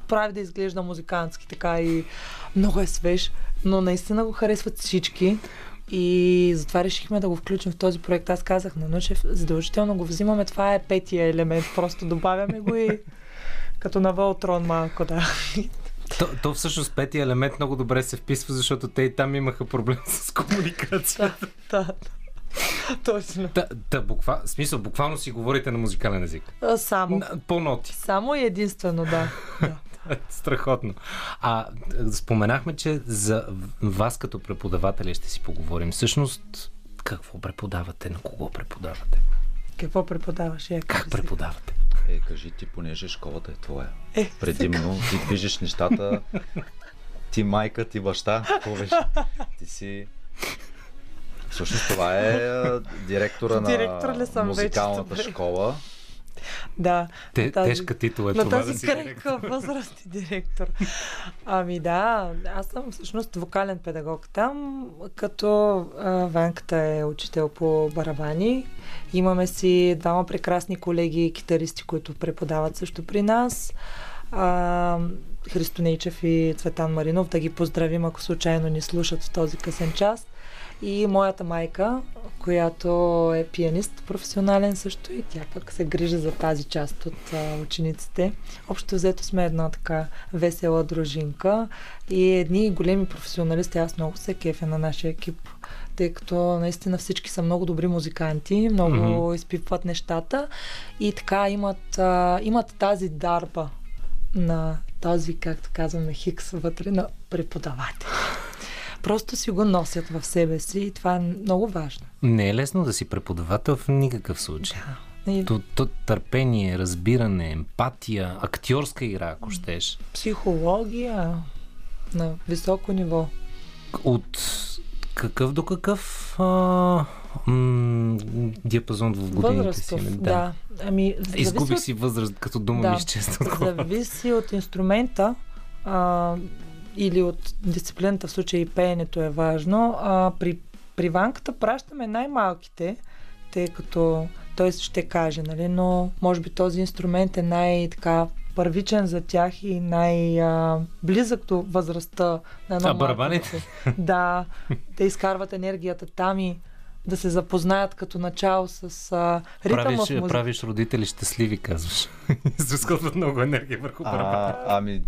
прави да изглежда музикантски така и много е свеж, но наистина го харесват всички. И затова решихме да го включим в този проект. Аз казах на Нучев, задължително го взимаме. Това е петия елемент. Просто добавяме го и като на Волтрон малко, да. То, то всъщност петия елемент много добре се вписва, защото те и там имаха проблем с комуникация. да. Точно. Та, та буква, смисъл, буквално си говорите на музикален език. Само. По ноти. Само и единствено, да. да. Страхотно. А споменахме, че за вас като преподаватели ще си поговорим. Всъщност, какво преподавате? На кого преподавате? Какво преподаваш? Я, Как кажи преподавате? Е, кажи ти, понеже школата е твоя. Е, Предимно ти движиш нещата. Ти майка, ти баща. Беше? Ти си... Всъщност това е директора Директор на вече? музикалната Добре. школа. Да. Те, Тази- Тежка титла е на това да тази си крехка възраст и директор. Ами да, аз съм всъщност вокален педагог там, като а, Ванката е учител по барабани. Имаме си двама прекрасни колеги китаристи, които преподават също при нас. А, Христо Нейчев и Цветан Маринов, да ги поздравим, ако случайно ни слушат в този късен час. И моята майка, която е пианист професионален също и тя пък се грижи за тази част от а, учениците. Общо взето сме една така весела дружинка и едни големи професионалисти. Аз много се кефя на нашия екип, тъй като наистина всички са много добри музиканти, много mm-hmm. изпипват нещата и така имат, а, имат тази дарба на този, както казваме, хикс вътре на преподавател. Просто си го носят в себе си и това е много важно. Не е лесно да си преподавател в никакъв случай. И То, то, търпение, разбиране, емпатия, актьорска игра, ако щеш. психология на високо ниво. От какъв до какъв а, м, диапазон в годините си? Възрастов, имаме? да. Ами, Изгубих от- си възраст, като дума Да. ми изчезна. Зависи от инструмента а, или от дисциплината, в случай и пеенето е важно. А, при, при ванката пращаме най-малките, тъй като той ще каже, нали, но може би този инструмент е най-така първичен за тях и най-близък до възрастта на едно А барабаните? Да, те изкарват енергията там и да се запознаят като начало с а, ритъма в Правиш, музика. правиш родители щастливи, казваш. Изразходват много енергия върху барабана. А, ами,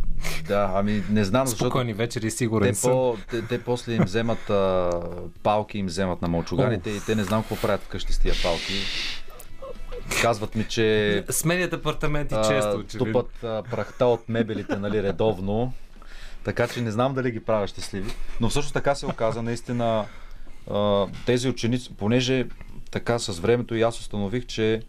да, ами не знам, защото Спокойни вечери, те, сигурен съм. по, те, те после им вземат а, палки, им вземат на мълчугарите и те не знам какво правят вкъщи с тия палки. Казват ми, че Сменят апартаменти а, често, очевидно. тупат а, прахта от мебелите нали, редовно. Така че не знам дали ги правя щастливи. Но всъщност така се оказа. Наистина а, тези ученици, понеже така с времето и аз установих, че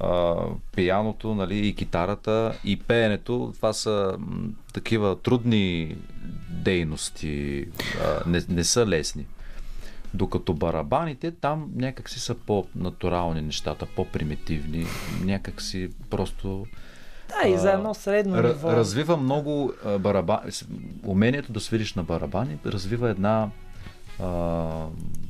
а, пияното нали, и китарата и пеенето, това са м, такива трудни дейности, а, не, не са лесни. Докато барабаните, там някакси са по-натурални нещата, по-примитивни, някакси просто Да, и за едно средно ниво. развива много а, барабани. Умението да свириш на барабани развива една а,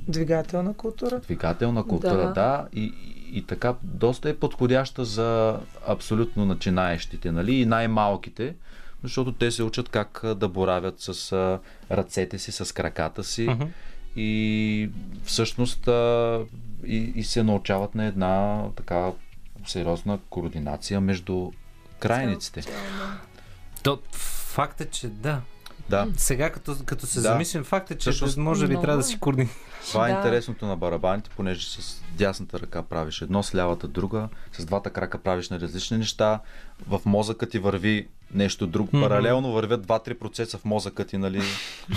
Двигателна култура. двигателна култура, да, Да. да и, и, така доста е подходяща за абсолютно начинаещите, нали, и най-малките, защото те се учат как да боравят с а, ръцете си, с краката си Мгм. и всъщност а, и, и се научават на една така сериозна координация между крайниците. То, факт е, че да. Да. Сега, като, като се Да. замислим, факт е, че Всъщност- може би трябва да си координи. Това е Да. интересното на барабаните, понеже с дясната ръка правиш едно, с лявата друга, с двата крака правиш на различни неща, в мозъка ти върви нещо друго. Паралелно вървят два-три процеса в мозъка ти, нали?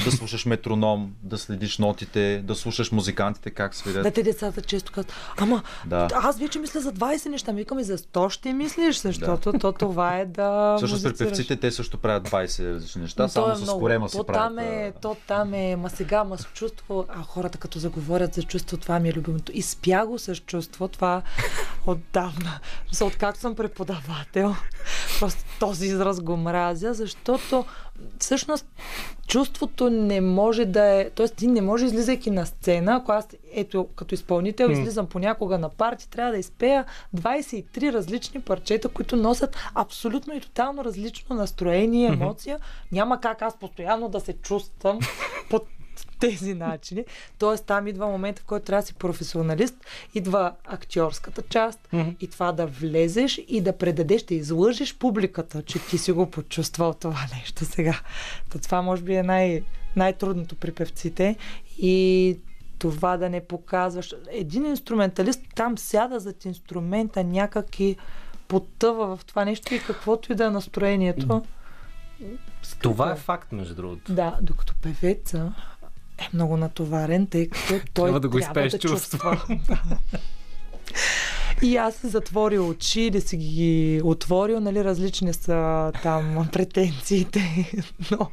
Да слушаш метроном, да следиш нотите, да слушаш музикантите как свирят. Да, те децата често казват, ама Да. аз вече мисля за 20 неща. Ми и за 100 ще мислиш, защото то това е да Всъщност при певците те също правят 20 различни неща, Но то само е с корема си то правят. Там е, то там е, ма сега, ма с чувство, а хората като заговорят за чувство, това ми е любимото. И спя го с чувство, това отдавна. За откакто съм преподавател, просто този израз го мразя, защото всъщност чувството не може да е, т.е. ти не може излизайки на сцена, ако аз ето като изпълнител излизам понякога на парти, трябва да изпея 23 различни парчета, които носят абсолютно и тотално различно настроение, емоция. Няма как аз постоянно да се чувствам по тези начини. Тоест там идва момента, в който трябва да си професионалист, идва актьорската част и това да влезеш и да предадеш, да излъжеш публиката, че ти си го почувствал това нещо сега. То това може би е най- най-трудното при певците и това да не показваш. Един инструменталист там сяда зад инструмента някак и потъва в това нещо и каквото и да е настроението. Това е факт, между другото. Да, докато певеца е много натоварен, тъй като той Трябва да го изпееш да чувства. И аз си затворил очи или си ги отворил, нали, различни са там претенциите, но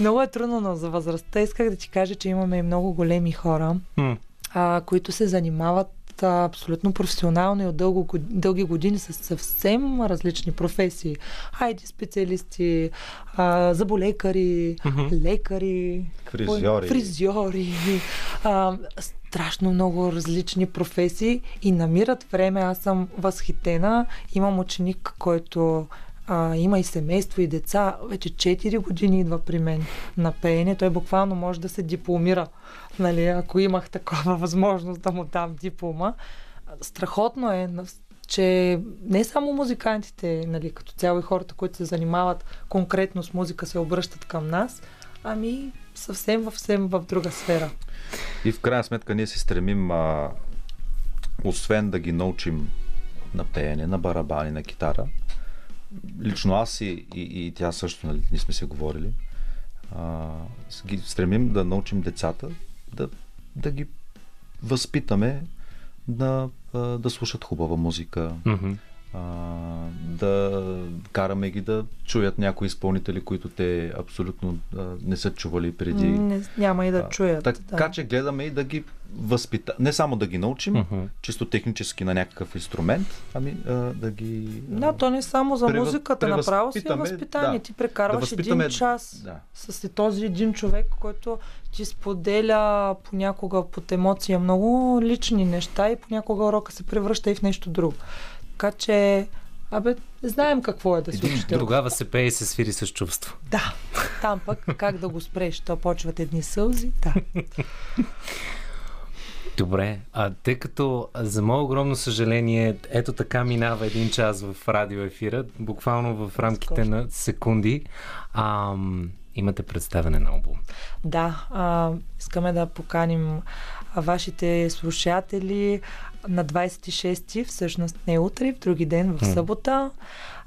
много е трудно но за възрастта. Исках да ти кажа, че имаме и много големи хора, М. а, които се занимават а, абсолютно професионално и от дълго, дълги години с съвсем различни професии. Хайди специалисти, а, заболекари, лекари, какво е? Фризьори. фризьори а, страшно много различни професии и намират време. Аз съм възхитена. Имам ученик, който а, има и семейство и деца. Вече 4 години идва при мен на пеене. Той буквално може да се дипломира, нали, ако имах такава възможност да му дам диплома. Страхотно е, че не само музикантите, нали, като цяло и хората, които се занимават конкретно с музика, се обръщат към нас, ами съвсем съвсем в друга сфера. И в крайна сметка ние се стремим, а, освен да ги научим на пеене, на барабани, на китара, лично аз и, и, и тя също, нали, ние сме се говорили, а, ги стремим да научим децата да, да ги възпитаме да, да слушат хубава музика, Мгм. А, да караме ги да чуят някои изпълнители, които те абсолютно а, не са чували преди. Не, няма и да А, чуят. Така да. че гледаме и да ги възпита... Не само да ги научим, Мгм. чисто технически на някакъв инструмент, ами а, да ги... а, Да, то не само за Превъз- музиката, направо си е възпитание. да. Ти прекарваш Да възпитаме- един час Да. с този един човек, който ти споделя понякога под емоция много лични неща и понякога урока се превръща и в нещо друго. Така че, абе, знаем какво е да си учител. Тогава се пее и се свири с чувство. Да, там пък как да го спреш, то почват едни сълзи. Да. Добре, а тъй като за мое огромно съжаление, ето така минава един час в радиоефира, буквално в рамките на секунди, ам, имате представяне на албум. Да, а, искаме да поканим вашите слушатели на 26-ти, всъщност не утре, в други ден, в събота,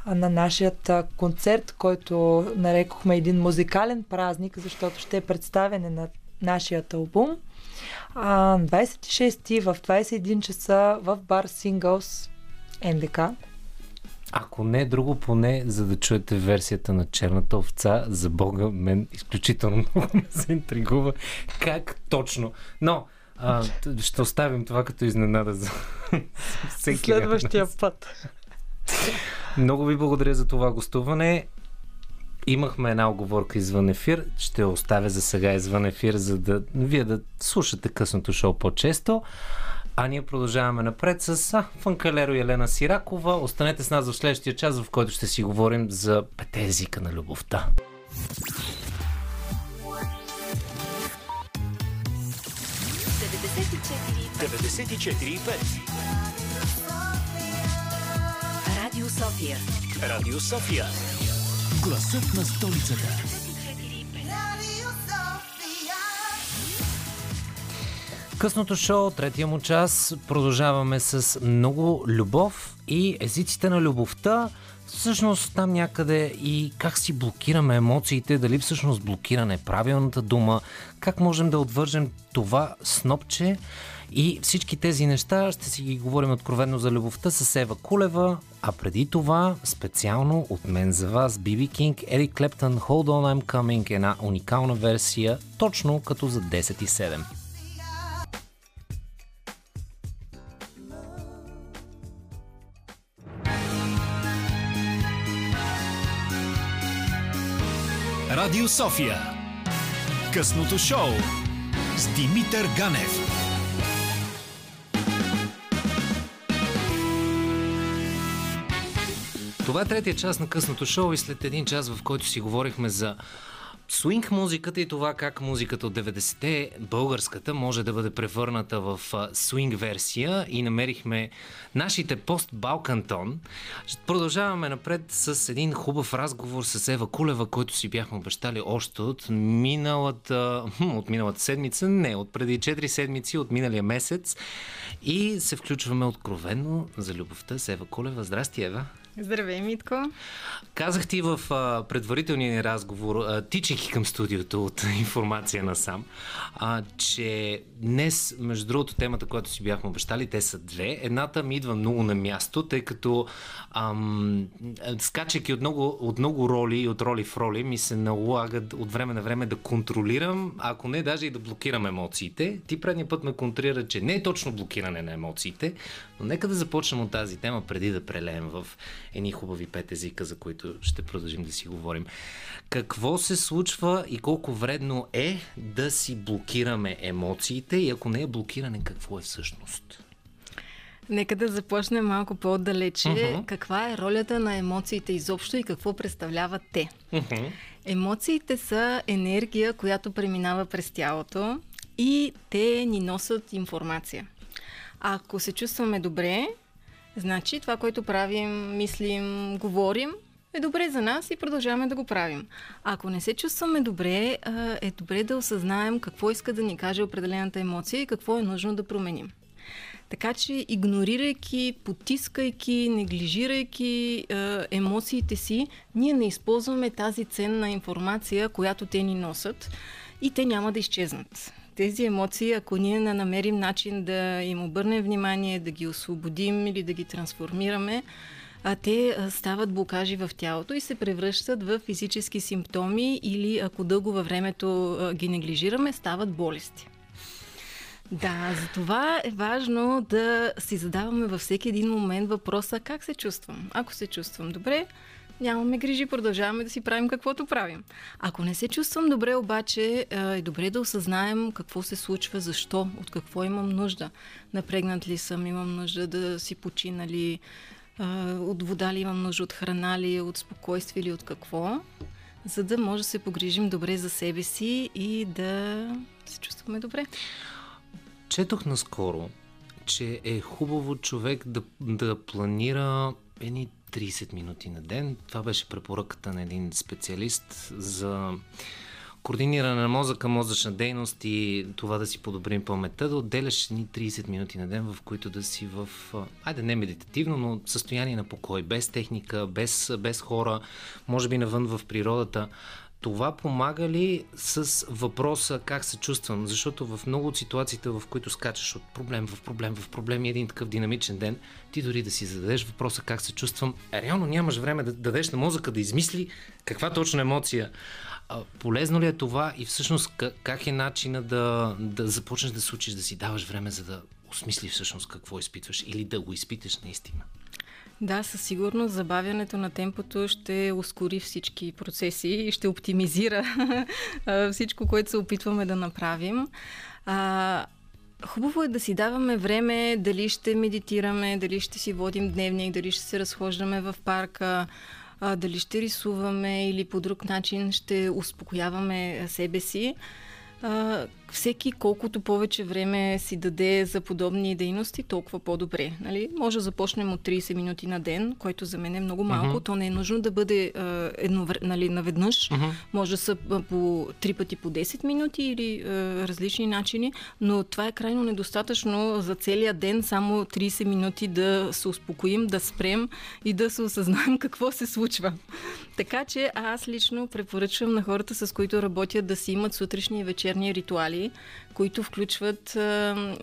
на нашият концерт, който нарекохме един музикален празник, защото ще е представяне на нашият албум. А, 26-ти в 21 часа в бар Singles НДК. Ако не друго, поне за да чуете версията на Черната овца, за Бога, мен изключително много ме се интригува как точно. Но а, ще оставим това като изненада за всеки Следващия път. Много ви благодаря за това гостуване. Имахме една оговорка извън ефир. Ще я оставя за сега извън ефир, за да вие да слушате късното шоу по-често. А ние продължаваме напред с а, Фанкалеро и Елена Сиракова. Останете с нас в следващия час, в който ще си говорим за пете езика на любовта. 94,5. Радио София. Радио София. Гласът на столицата. Късното шоу, третия му час, продължаваме с много любов и езиците на любовта. Всъщност там някъде и как си блокираме емоциите, дали всъщност блокиране е правилната дума, как можем да отвържем това снопче и всички тези неща ще си ги говорим откровенно за любовта с Ева Кулева, а преди това специално от мен за вас Биби Кинг, Ерик Клептън, Hold On I'm Coming, една уникална версия, точно като за 10 и 7. Радио София. Късното шоу с Димитър Ганев. Това е третия част на късното шоу и след един час, в който си говорихме за Суинг музиката и това как музиката от 90-те, българската, може да бъде превърната в суинг версия и намерихме нашите пост-Балкантон. Продължаваме напред с един хубав разговор с Ева Кулева, който си бяхме обещали още от миналата, от миналата седмица, не, от преди 4 седмици, от миналия месец. И се включваме откровенно за любовта с Ева Кулева. Здрасти, Ева! Здравей, Митко. Казах ти в а, предварителния ни разговор, а, тичайки към студиото от информация на сам, а, че днес, между другото, темата, която си бяхме обещали, те са две. Едната ми идва много на място, тъй като ам, скачайки от много, от много роли и от роли в роли, ми се налага от време на време да контролирам, ако не даже и да блокирам емоциите. Ти предния път ме контрира, че не е точно блокиране на емоциите, но нека да започнем от тази тема преди да прелеем в едни хубави пет езика, за които ще продължим да си говорим. Какво се случва и колко вредно е да си блокираме емоциите и ако не е блокиране, какво е всъщност? Нека да започнем малко по-отдалече. Мгм. Каква е ролята на емоциите изобщо и какво представляват те? Мгм. Емоциите са енергия, която преминава през тялото и те ни носят информация. Ако се чувстваме добре, значи това, което правим, мислим, говорим, е добре за нас и продължаваме да го правим. Ако не се чувстваме добре, е добре да осъзнаем какво иска да ни каже определената емоция и какво е нужно да променим. Така че, игнорирайки, потискайки, неглижирайки е, емоциите си, ние не използваме тази ценна информация, която те ни носят и те няма да изчезнат. Тези емоции, ако ние не намерим начин да им обърнем внимание, да ги освободим или да ги трансформираме, а те стават блокажи в тялото и се превръщат в физически симптоми или ако дълго във времето ги неглижираме, стават болести. Да, за това е важно да си задаваме във всеки един момент въпроса как се чувствам. Ако се чувствам добре, нямаме грижи, продължаваме да си правим каквото правим. Ако не се чувствам добре, обаче е добре да осъзнаем какво се случва, защо, от какво имам нужда. Напрегнат ли съм, имам нужда да си почина ли, от вода ли имам нужда, от храна ли, от спокойствие ли, от какво, за да може да се погрижим добре за себе си и да се чувстваме добре. Четох наскоро, че е хубаво човек да, да планира едни 30 минути на ден. Това беше препоръката на един специалист за координиране на мозъка, мозъчна дейност и това да си подобрим паметта, да отделяш едни 30 минути на ден, в които да си в, айде не медитативно, но състояние на покой, без техника, без, без хора, може би навън в природата. Това помага ли с въпроса как се чувствам? Защото в много от ситуациите, в които скачаш от проблем в проблем в проблем и един такъв динамичен ден, ти дори да си зададеш въпроса как се чувствам, реално нямаш време да дадеш на мозъка да измисли каква точно емоция. А, полезно ли е това и всъщност как е начина да, да започнеш да се учиш да си даваш време, за да осмисли всъщност какво изпитваш или да го изпиташ наистина? Да, със сигурност забавянето на темпото ще ускори всички процеси и ще оптимизира всичко, което се опитваме да направим. А, Хубаво е да си даваме време, дали ще медитираме, дали ще си водим дневник, дали ще се разхождаме в парка, дали ще рисуваме или по друг начин ще успокояваме себе си. Всеки колкото повече време си даде за подобни дейности, толкова по-добре. Нали? Може да започнем от 30 минути на ден, което за мен е много малко. Uh-huh. То не е нужно да бъде а, едновр... нали, наведнъж. Uh-huh. Може да са по три пъти по 10 минути или а, различни начини, но това е крайно недостатъчно за целия ден само 30 минути да се успокоим, да спрем и да се осъзнаем какво се случва. Така че аз лично препоръчвам на хората, с които работят, да си имат сутрешни и вечерни ритуали, които включват а,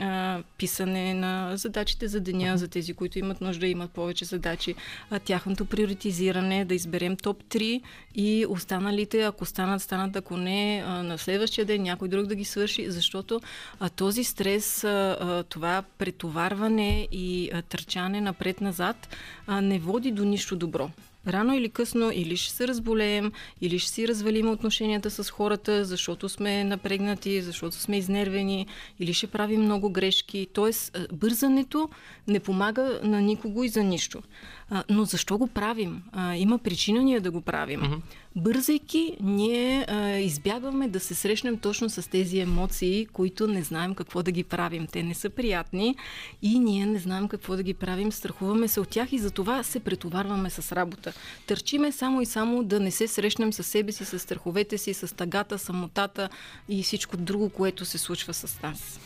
а, писане на задачите за деня, за тези, които имат нужда, имат повече задачи, а, тяхното приоритизиране, да изберем топ 3 и останалите, ако станат, станат, ако не, а, на следващия ден някой друг да ги свърши, защото а, този стрес, а, а, това претоварване и а, търчане напред-назад а, не води до нищо добро рано или късно или ще се разболеем, или ще си развалим отношенията с хората, защото сме напрегнати, защото сме изнервени, или ще правим много грешки. Тоест, бързането не помага на никого и за нищо. Но защо го правим? Има причина ние да го правим. Mm-hmm. Бързайки, ние а, избягваме да се срещнем точно с тези емоции, които не знаем какво да ги правим. Те не са приятни и ние не знаем какво да ги правим. Страхуваме се от тях и затова се претоварваме с работа. Търчиме само и само да не се срещнем с себе си, с страховете си, с тагата, самотата и всичко друго, което се случва с нас.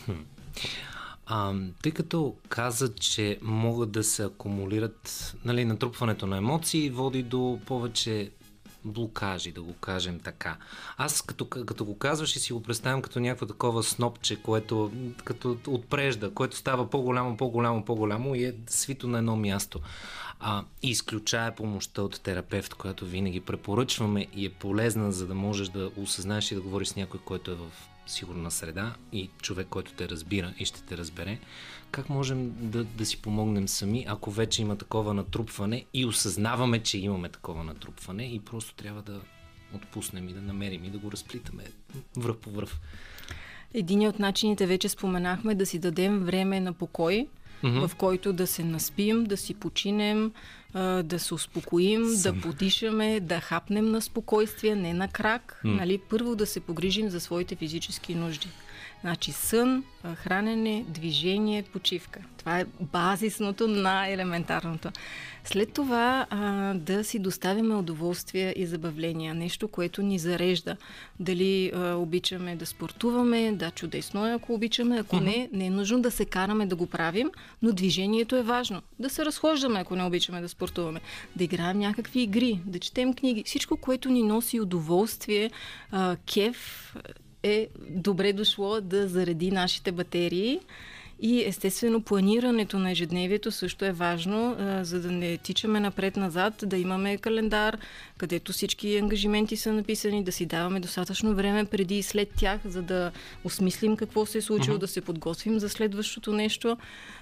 А, тъй като каза, че могат да се акумулират, нали, натрупването на емоции води до повече блокажи, да го кажем така. Аз като, като го казваш и си го представям като някакво такова снопче, което като отпрежда, което става по-голямо, по-голямо, по-голямо и е свито на едно място. А, изключая помощта от терапевт, която винаги препоръчваме и е полезна, за да можеш да осъзнаеш и да говориш с някой, който е в сигурна среда и човек, който те разбира и ще те разбере, как можем да, да си помогнем сами, ако вече има такова натрупване и осъзнаваме, че имаме такова натрупване и просто трябва да отпуснем и да намерим и да го разплитаме връв по връв. Един от начините вече споменахме да си дадем време на покой, mm-hmm. в който да се наспим, да си починем, да се успокоим, Сън. да подишаме, да хапнем на спокойствие, не на крак. Mm. Нали? Първо да се погрижим за своите физически нужди. Значи сън, хранене, движение, почивка. Това е базисното на елементарното. След това а, да си доставяме удоволствие и забавления. Нещо, което ни зарежда. Дали а, обичаме да спортуваме, да, чудесно е, ако обичаме. Ако не, не е нужно да се караме да го правим, но движението е важно. Да се разхождаме, ако не обичаме да спортуваме. Да играем някакви игри, да четем книги. Всичко, което ни носи удоволствие, а, кеф, е добре дошло да зареди нашите батерии. И естествено планирането на ежедневието също е важно, за да не тичаме напред-назад, да имаме календар, където всички ангажименти са написани, да си даваме достатъчно време преди и след тях, за да осмислим какво се е случило, uh-huh. да се подготвим за следващото нещо,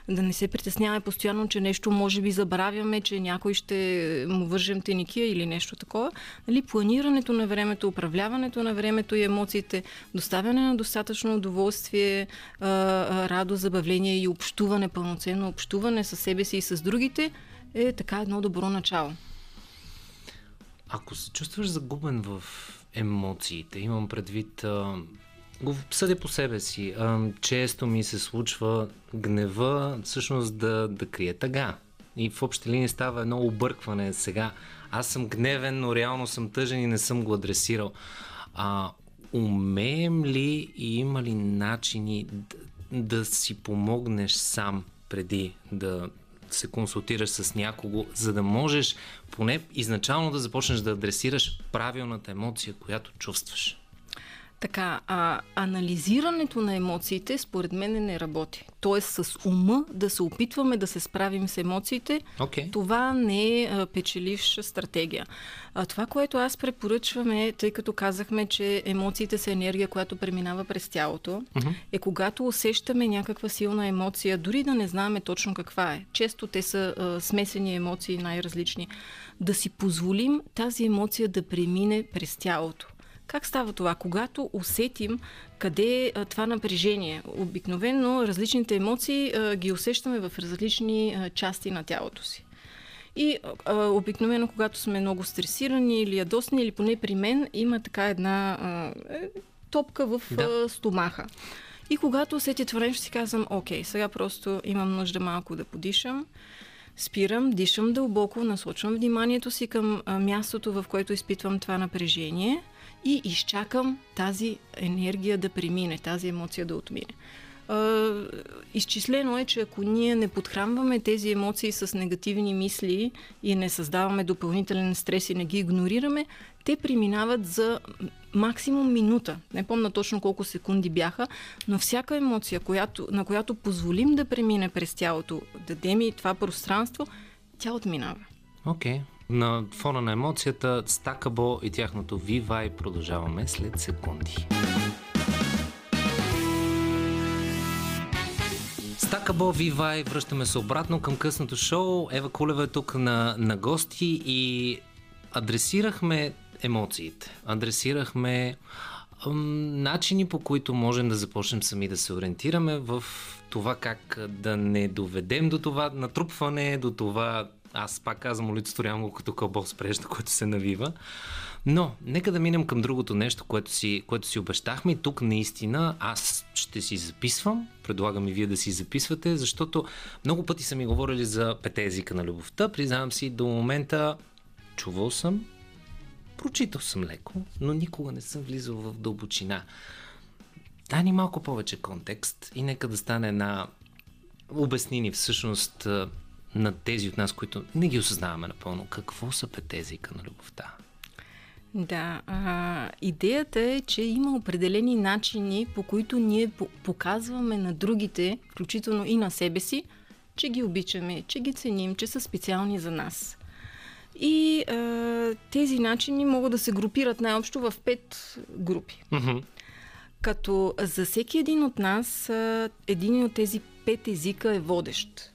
да не се притесняваме постоянно, че нещо може би забравяме, че някой ще му вържем теникия или нещо такова. Нали, планирането на времето, управляването на времето и емоциите, доставяне на достатъчно удоволствие, радост, забавление и общуване, пълноценно общуване с себе си и с другите е така едно добро начало. Ако се чувстваш загубен в емоциите, имам предвид, а, го съдя по себе си, а, често ми се случва гнева всъщност да, да крие тъга. И в общи линии става едно объркване сега. Аз съм гневен, но реално съм тъжен и не съм го адресирал. А, умеем ли и има ли начини да, си помогнеш сам преди да се консултираш с някого, за да можеш поне изначално да започнеш да адресираш правилната емоция, която чувстваш. Така, а, анализирането на емоциите според мен не работи. Тоест с ума да се опитваме да се справим с емоциите, okay. това не е печеливша стратегия. А, това, което аз препоръчвам е, тъй като казахме, че емоциите са енергия, която преминава през тялото, uh-huh. е когато усещаме някаква силна емоция, дори да не знаем точно каква е. Често те са а, смесени емоции, най-различни. Да си позволим тази емоция да премине през тялото. Как става това? Когато усетим къде е това напрежение. Обикновено различните емоции ги усещаме в различни части на тялото си. И а, обикновено, когато сме много стресирани или ядосни, или поне при мен, има така една а, е, топка в Да. а, стомаха. И когато усетя това нещо, си казвам, окей, сега просто имам нужда малко да подишам. Спирам, дишам дълбоко, насочвам вниманието си към а, мястото, в което изпитвам това напрежение и изчакам тази енергия да премине, тази емоция да отмине. Изчислено е, че ако ние не подхранваме тези емоции с негативни мисли и не създаваме допълнителен стрес и не ги игнорираме, те преминават за максимум минута. Не помня точно колко секунди бяха, но всяка емоция, която, на която позволим да премине през тялото, дадем и това пространство, тя отминава. Окей. На фона на емоцията, Стакабо и тяхното Вивай продължаваме след секунди. Стакабо, Вивай, връщаме се обратно към късното шоу. Ева Кулева е тук на, на гости и адресирахме емоциите. Адресирахме начини по които можем да започнем сами да се ориентираме в това как да не доведем до това натрупване, до това аз пак казвам, олицетворявам го като кълбо с който се навива. Но, нека да минем към другото нещо, което си, което си обещахме. И тук наистина аз ще си записвам, предлагам и вие да си записвате, защото много пъти са ми говорили за пете езика на любовта. Признавам си, до момента чувал съм, прочитал съм леко, но никога не съм влизал в дълбочина. Дай ни малко повече контекст и нека да стане една обясни ни всъщност на тези от нас, които не ги осъзнаваме напълно. Какво са пете езика на любовта? Да, а, идеята е, че има определени начини, по които ние по- показваме на другите, включително и на себе си, че ги обичаме, че ги ценим, че са специални за нас. И а, тези начини могат да се групират най-общо в пет групи. Мгм. Като за всеки един от нас, един от тези пет езика е водещ.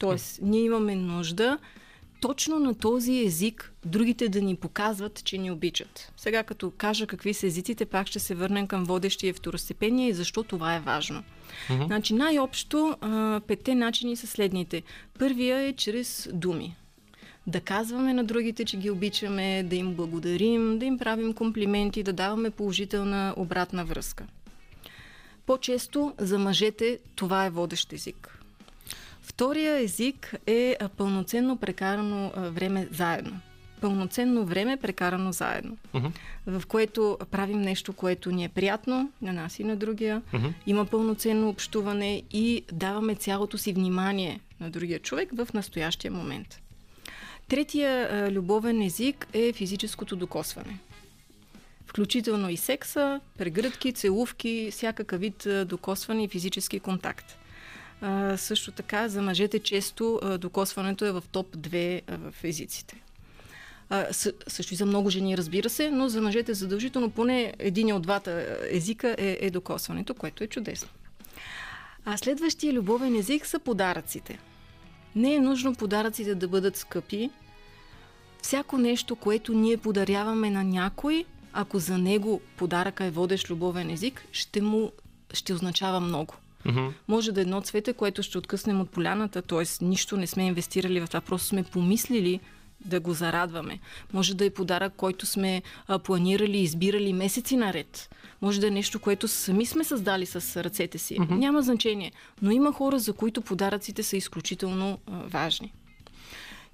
Тоест, ние имаме нужда точно на този език другите да ни показват, че ни обичат. Сега като кажа какви са езиците, пак ще се върнем към водещия второстепения и защо това е важно. Mm-hmm. Значи най-общо а, петте начини са следните. Първия е чрез думи. Да казваме на другите, че ги обичаме, да им благодарим, да им правим комплименти, да даваме положителна обратна връзка. По-често за мъжете това е водещ език. Втория език е пълноценно прекарано време заедно. Пълноценно време прекарано заедно, Мгм. в което правим нещо, което ни е приятно на нас и на другия. Мгм. Има пълноценно общуване и даваме цялото си внимание на другия човек в настоящия момент. Третия любовен език е физическото докосване. Включително и секса, прегръдки, целувки, всякакъв вид докосване и физически контакт. А, също така за мъжете често а, докосването е в топ 2 а, в езиците. А, съ, също и за много жени, разбира се, но за мъжете задължително поне един от двата езика е, е докосването, което е чудесно. А следващия любовен език са подаръците. Не е нужно подаръците да бъдат скъпи. Всяко нещо, което ние подаряваме на някой, ако за него подаръка е водещ любовен език, ще му ще означава много. Мгм. Може да е едно цвете, което ще откъснем от поляната, т.е. нищо не сме инвестирали в това, просто сме помислили да го зарадваме. Може да е подарък, който сме а, планирали и избирали месеци наред. Може да е нещо, което сами сме създали с ръцете си. Mm-hmm. Няма значение. Но има хора, за които подаръците са изключително а, важни.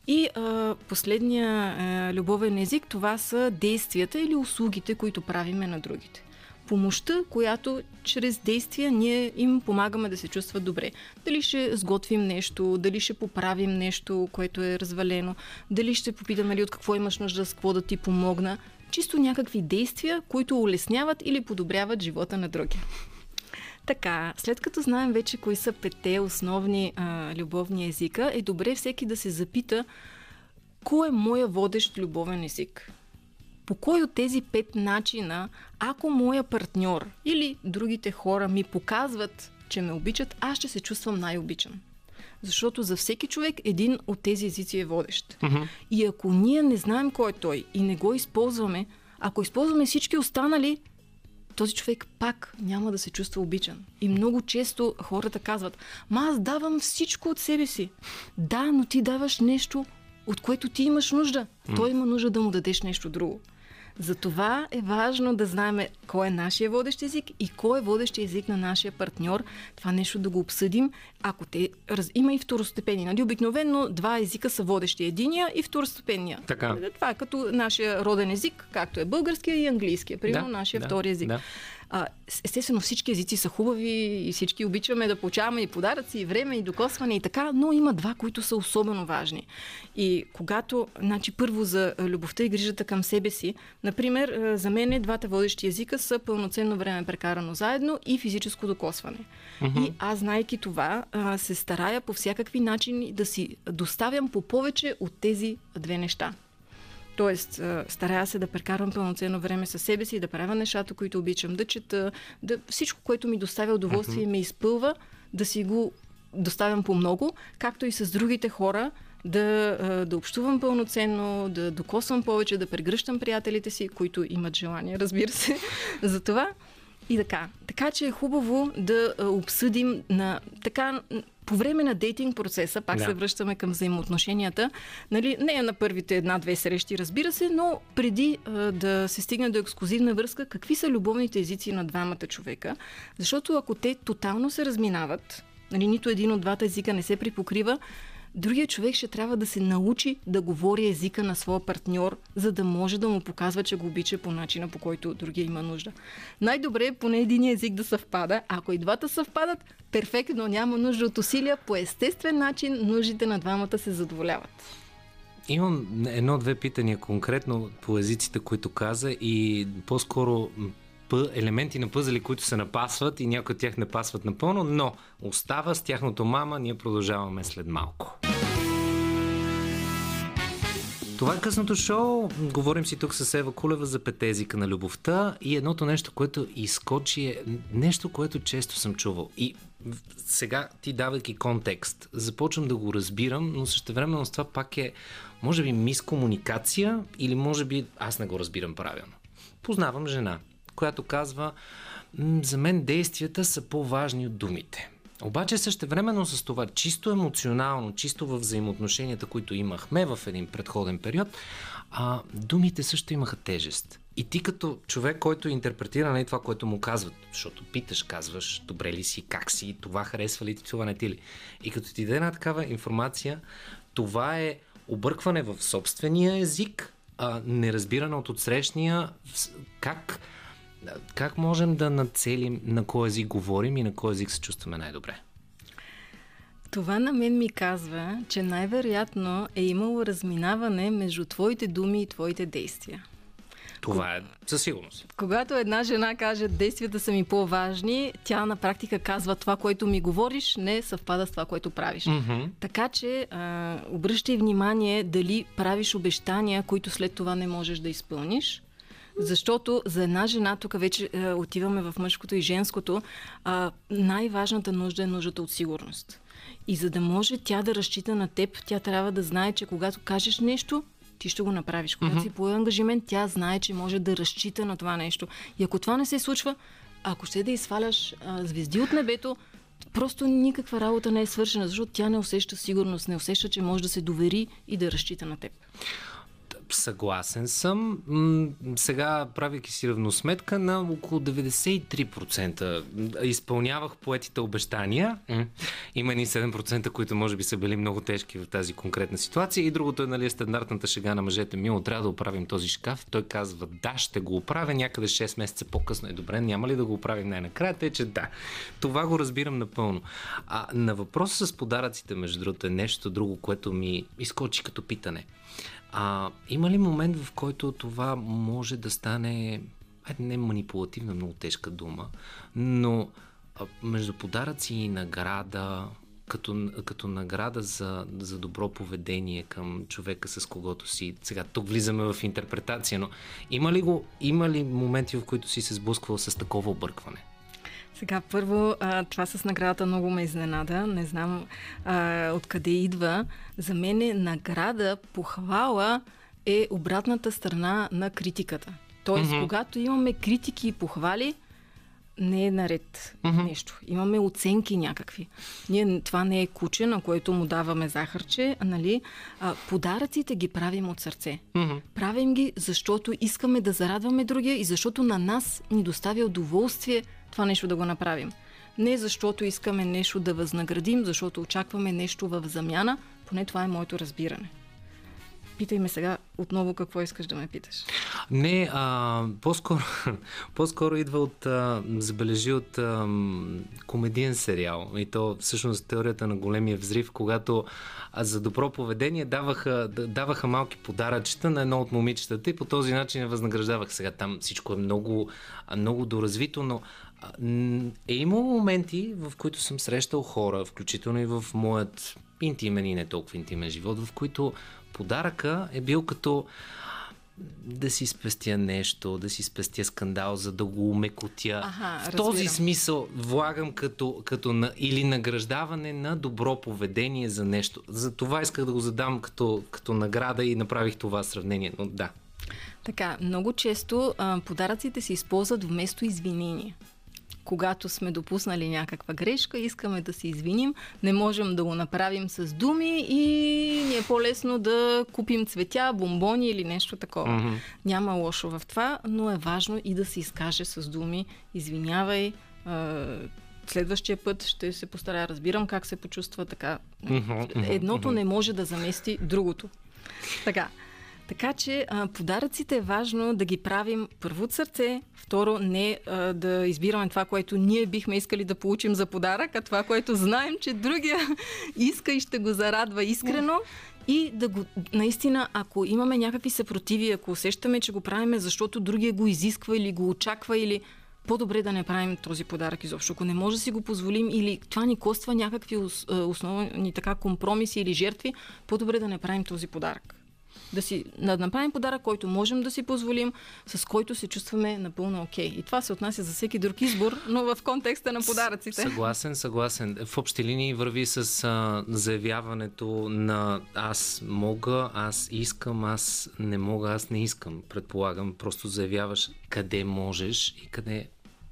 И а, последния а, любовен език, това са действията или услугите, които правиме на другите. Помощта, която чрез действия ние им помагаме да се чувстват добре. Дали ще сготвим нещо, дали ще поправим нещо, което е развалено, дали ще попитаме ли от какво имаш нужда, с какво да ти помогна. Чисто някакви действия, които улесняват или подобряват живота на другия. Така, след като знаем вече кои са пете основни а, любовни езика, е добре всеки да се запита кой е моя водещ любовен език. По кой от тези пет начина, ако моя партньор или другите хора ми показват, че ме обичат, аз ще се чувствам най-обичан. Защото за всеки човек един от тези езици е водещ. Mm-hmm. И ако ние не знаем кой е той и не го използваме, ако използваме всички останали, този човек пак няма да се чувства обичан. И много често хората казват, ма аз давам всичко от себе си. Да, но ти даваш нещо, от което ти имаш нужда. Той има нужда да му дадеш нещо друго. Затова е важно да знаем кой е нашия водещ език и кой е водещ език на нашия партньор. Това нещо да го обсъдим. Ако те... Раз... Има и второстепени. Нали? Обикновено два езика са водещи. Единия и второстепения. Така. Това е като нашия роден език, както е българския и английския. Примерно Да, нашия да, втори език. да. А, естествено, всички езици са хубави и всички обичаме да получаваме и подаръци, и време, и докосване и така, но има два, които са особено важни. И когато, значи първо за любовта и грижата към себе си, например, за мен двата водещи езика са пълноценно време прекарано заедно и физическо докосване. И аз, знайки това, се старая по всякакви начини да си доставям по повече от тези две неща. Тоест, старая се да прекарвам пълноценно време със себе си, да правя нещата, които обичам, да чета, да, всичко, което ми доставя удоволствие и ме изпълва, да си го доставям по много, както и с другите хора, да, да общувам пълноценно, да докосвам повече, да прегръщам приятелите си, които имат желание, разбира се, за това. И така. Така че е хубаво да а, обсъдим на така по време на дейтинг процеса, пак Да. се връщаме към взаимоотношенията, нали, не е на първите една-две срещи, разбира се, но преди а, да се стигне до ексклюзивна връзка, какви са любовните езици на двамата човека? Защото ако те тотално се разминават, нали, нито един от двата езика не се припокрива, другия човек ще трябва да се научи да говори езика на своя партньор, за да може да му показва, че го обича по начина, по който другия има нужда. Най-добре е поне един език да съвпада. Ако и двата съвпадат, перфектно, няма нужда от усилия. По естествен начин нуждите на двамата се задоволяват. Имам едно-две питания конкретно по езиците, които каза и по-скоро елементи на пъзели, които се напасват и някои от тях не пасват напълно, но остава с тяхното мама, ние продължаваме след малко. Това е късното шоу. Говорим си тук с Ева Кулева за пете езика на любовта и едното нещо, което изкочи е нещо, което често съм чувал. И сега ти давайки контекст, започвам да го разбирам, но същевременно с това пак е, може би, мискомуникация или може би аз не го разбирам правилно. Познавам жена, която казва, «М, за мен действията са по-важни от думите. Обаче същевременно с това, чисто емоционално, чисто в взаимоотношенията, които имахме в един предходен период, а, думите също имаха тежест. И ти като човек, който интерпретира нали, това, което му казват, защото питаш, казваш, добре ли си, как си, това харесва ли ти, това не ти ли. И като ти даде една такава информация, това е объркване в собствения език, а, неразбиране от отсрещния, как, как можем да нацелим на кой език говорим и на кой език се чувстваме най-добре? Това на мен ми казва, че най-вероятно е имало разминаване между твоите думи и твоите действия. Това е със сигурност. Когато една жена каже, действията са ми по-важни, тя на практика казва това, което ми говориш, не съвпада с това, което правиш. Mm-hmm. Така че а, обръщай внимание дали правиш обещания, които след това не можеш да изпълниш. Защото за една жена, тук вече а, отиваме в мъжкото и женското, а, най-важната нужда е нуждата от сигурност. И за да може тя да разчита на теб, тя трябва да знае, че когато кажеш нещо, ти ще го направиш. Когато mm-hmm. си по ангажимент, тя знае, че може да разчита на това нещо. И ако това не се случва, ако ще да изфаляш а, звезди от небето, просто никаква работа не е свършена, защото тя не усеща сигурност, не усеща, че може да се довери и да разчита на теб. Съгласен съм. Сега, правейки си равносметка, на около 93% изпълнявах поетите обещания. Има ни 7%, които може би са били много тежки в тази конкретна ситуация. И другото е, нали, стандартната шега на мъжете. Мило, трябва да оправим този шкаф. Той казва, да, ще го оправя. Някъде 6 месеца по-късно е добре. Няма ли да го оправим най-накрая? Те, че да. Това го разбирам напълно. А на въпроса с подаръците, между другото, е нещо друго, което ми изкочи като питане. А, има ли момент, в който това може да стане, айде не манипулативна, много тежка дума, но а, между подаръци и награда, като, като награда за, за добро поведение към човека, с когото си. Сега тук влизаме в интерпретация, но има ли, го, има ли моменти, в които си се сблъсквал с такова объркване? Сега, първо, а, това с наградата много ме изненада. Не знам а, откъде идва. За мен е награда, похвала е обратната страна на критиката. Тоест, mm-hmm. когато имаме критики и похвали, не е наред mm-hmm. нещо. Имаме оценки някакви. Ние, това не е куче, на което му даваме захарче, а, нали? А, подаръците ги правим от сърце. Mm-hmm. Правим ги, защото искаме да зарадваме другия и защото на нас ни доставя удоволствие това нещо да го направим. Не защото искаме нещо да възнаградим, защото очакваме нещо в замяна. Поне това е моето разбиране. Питай ме сега отново какво искаш да ме питаш. Не, а, по-скоро, по-скоро идва от, а, забележи от а, комедиен сериал. И то всъщност теорията на големия взрив, когато а, за добро поведение даваха, даваха малки подаръчета на едно от момичетата и по този начин я възнаграждавах. Сега там всичко е много, много доразвито, но е имало моменти, в които съм срещал хора, включително и в моят интимен и не толкова интимен живот, в които подаръка е бил като да си спестя нещо, да си спестя скандал, за да го умекотя. Ага, в този смисъл влагам като, като на, или награждаване на добро поведение за нещо. За това исках да го задам като, като награда и направих това сравнение. Но да. Така, много често а, подаръците се използват вместо извинение когато сме допуснали някаква грешка, искаме да се извиним, не можем да го направим с думи и ни е по-лесно да купим цветя, бомбони или нещо такова. Mm-hmm. Няма лошо в това, но е важно и да се изкаже с думи. Извинявай, следващия път ще се постарая. Разбирам как се почувства така. Едното не може да замести другото. Така. Така че а, подаръците е важно да ги правим първо от сърце, второ не а, да избираме това, което ние бихме искали да получим за подарък, а това, което знаем, че другия иска и ще го зарадва искрено. И да го, наистина, ако имаме някакви съпротиви, ако усещаме, че го правиме, защото другия го изисква или го очаква, или по-добре да не правим този подарък изобщо. Ако не може да си го позволим или това ни коства някакви основни така компромиси или жертви, по-добре да не правим този подарък да си да направим подарък, който можем да си позволим, с който се чувстваме напълно окей. Okay. И това се отнася за всеки друг избор, но в контекста на подаръците. Съгласен, съгласен. В общи линии върви с а, заявяването на аз мога, аз искам, аз не мога, аз не искам. Предполагам, просто заявяваш къде можеш и къде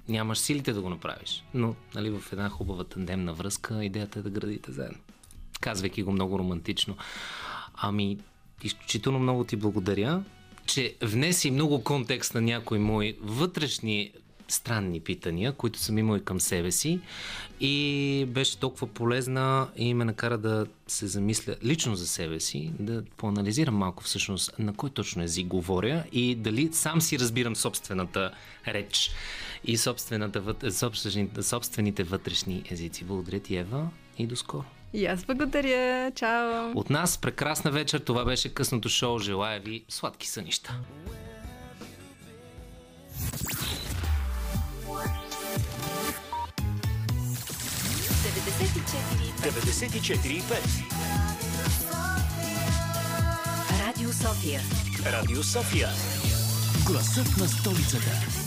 нямаш силите да го направиш. Но нали, в една хубава тандемна връзка идеята е да градите заедно. Казвайки го много романтично. Ами, изключително много ти благодаря, че внеси много контекст на някои мои вътрешни странни питания, които съм имал и към себе си и беше толкова полезна и ме накара да се замисля лично за себе си, да поанализирам малко всъщност на кой точно език говоря и дали сам си разбирам собствената реч и собствената, собствените, собствените вътрешни езици. Благодаря ти, Ева, и до скоро. И аз благодаря. Чао! От нас прекрасна вечер. Това беше късното шоу. Желая ви сладки сънища. Радио София. Радио София. Гласът на столицата.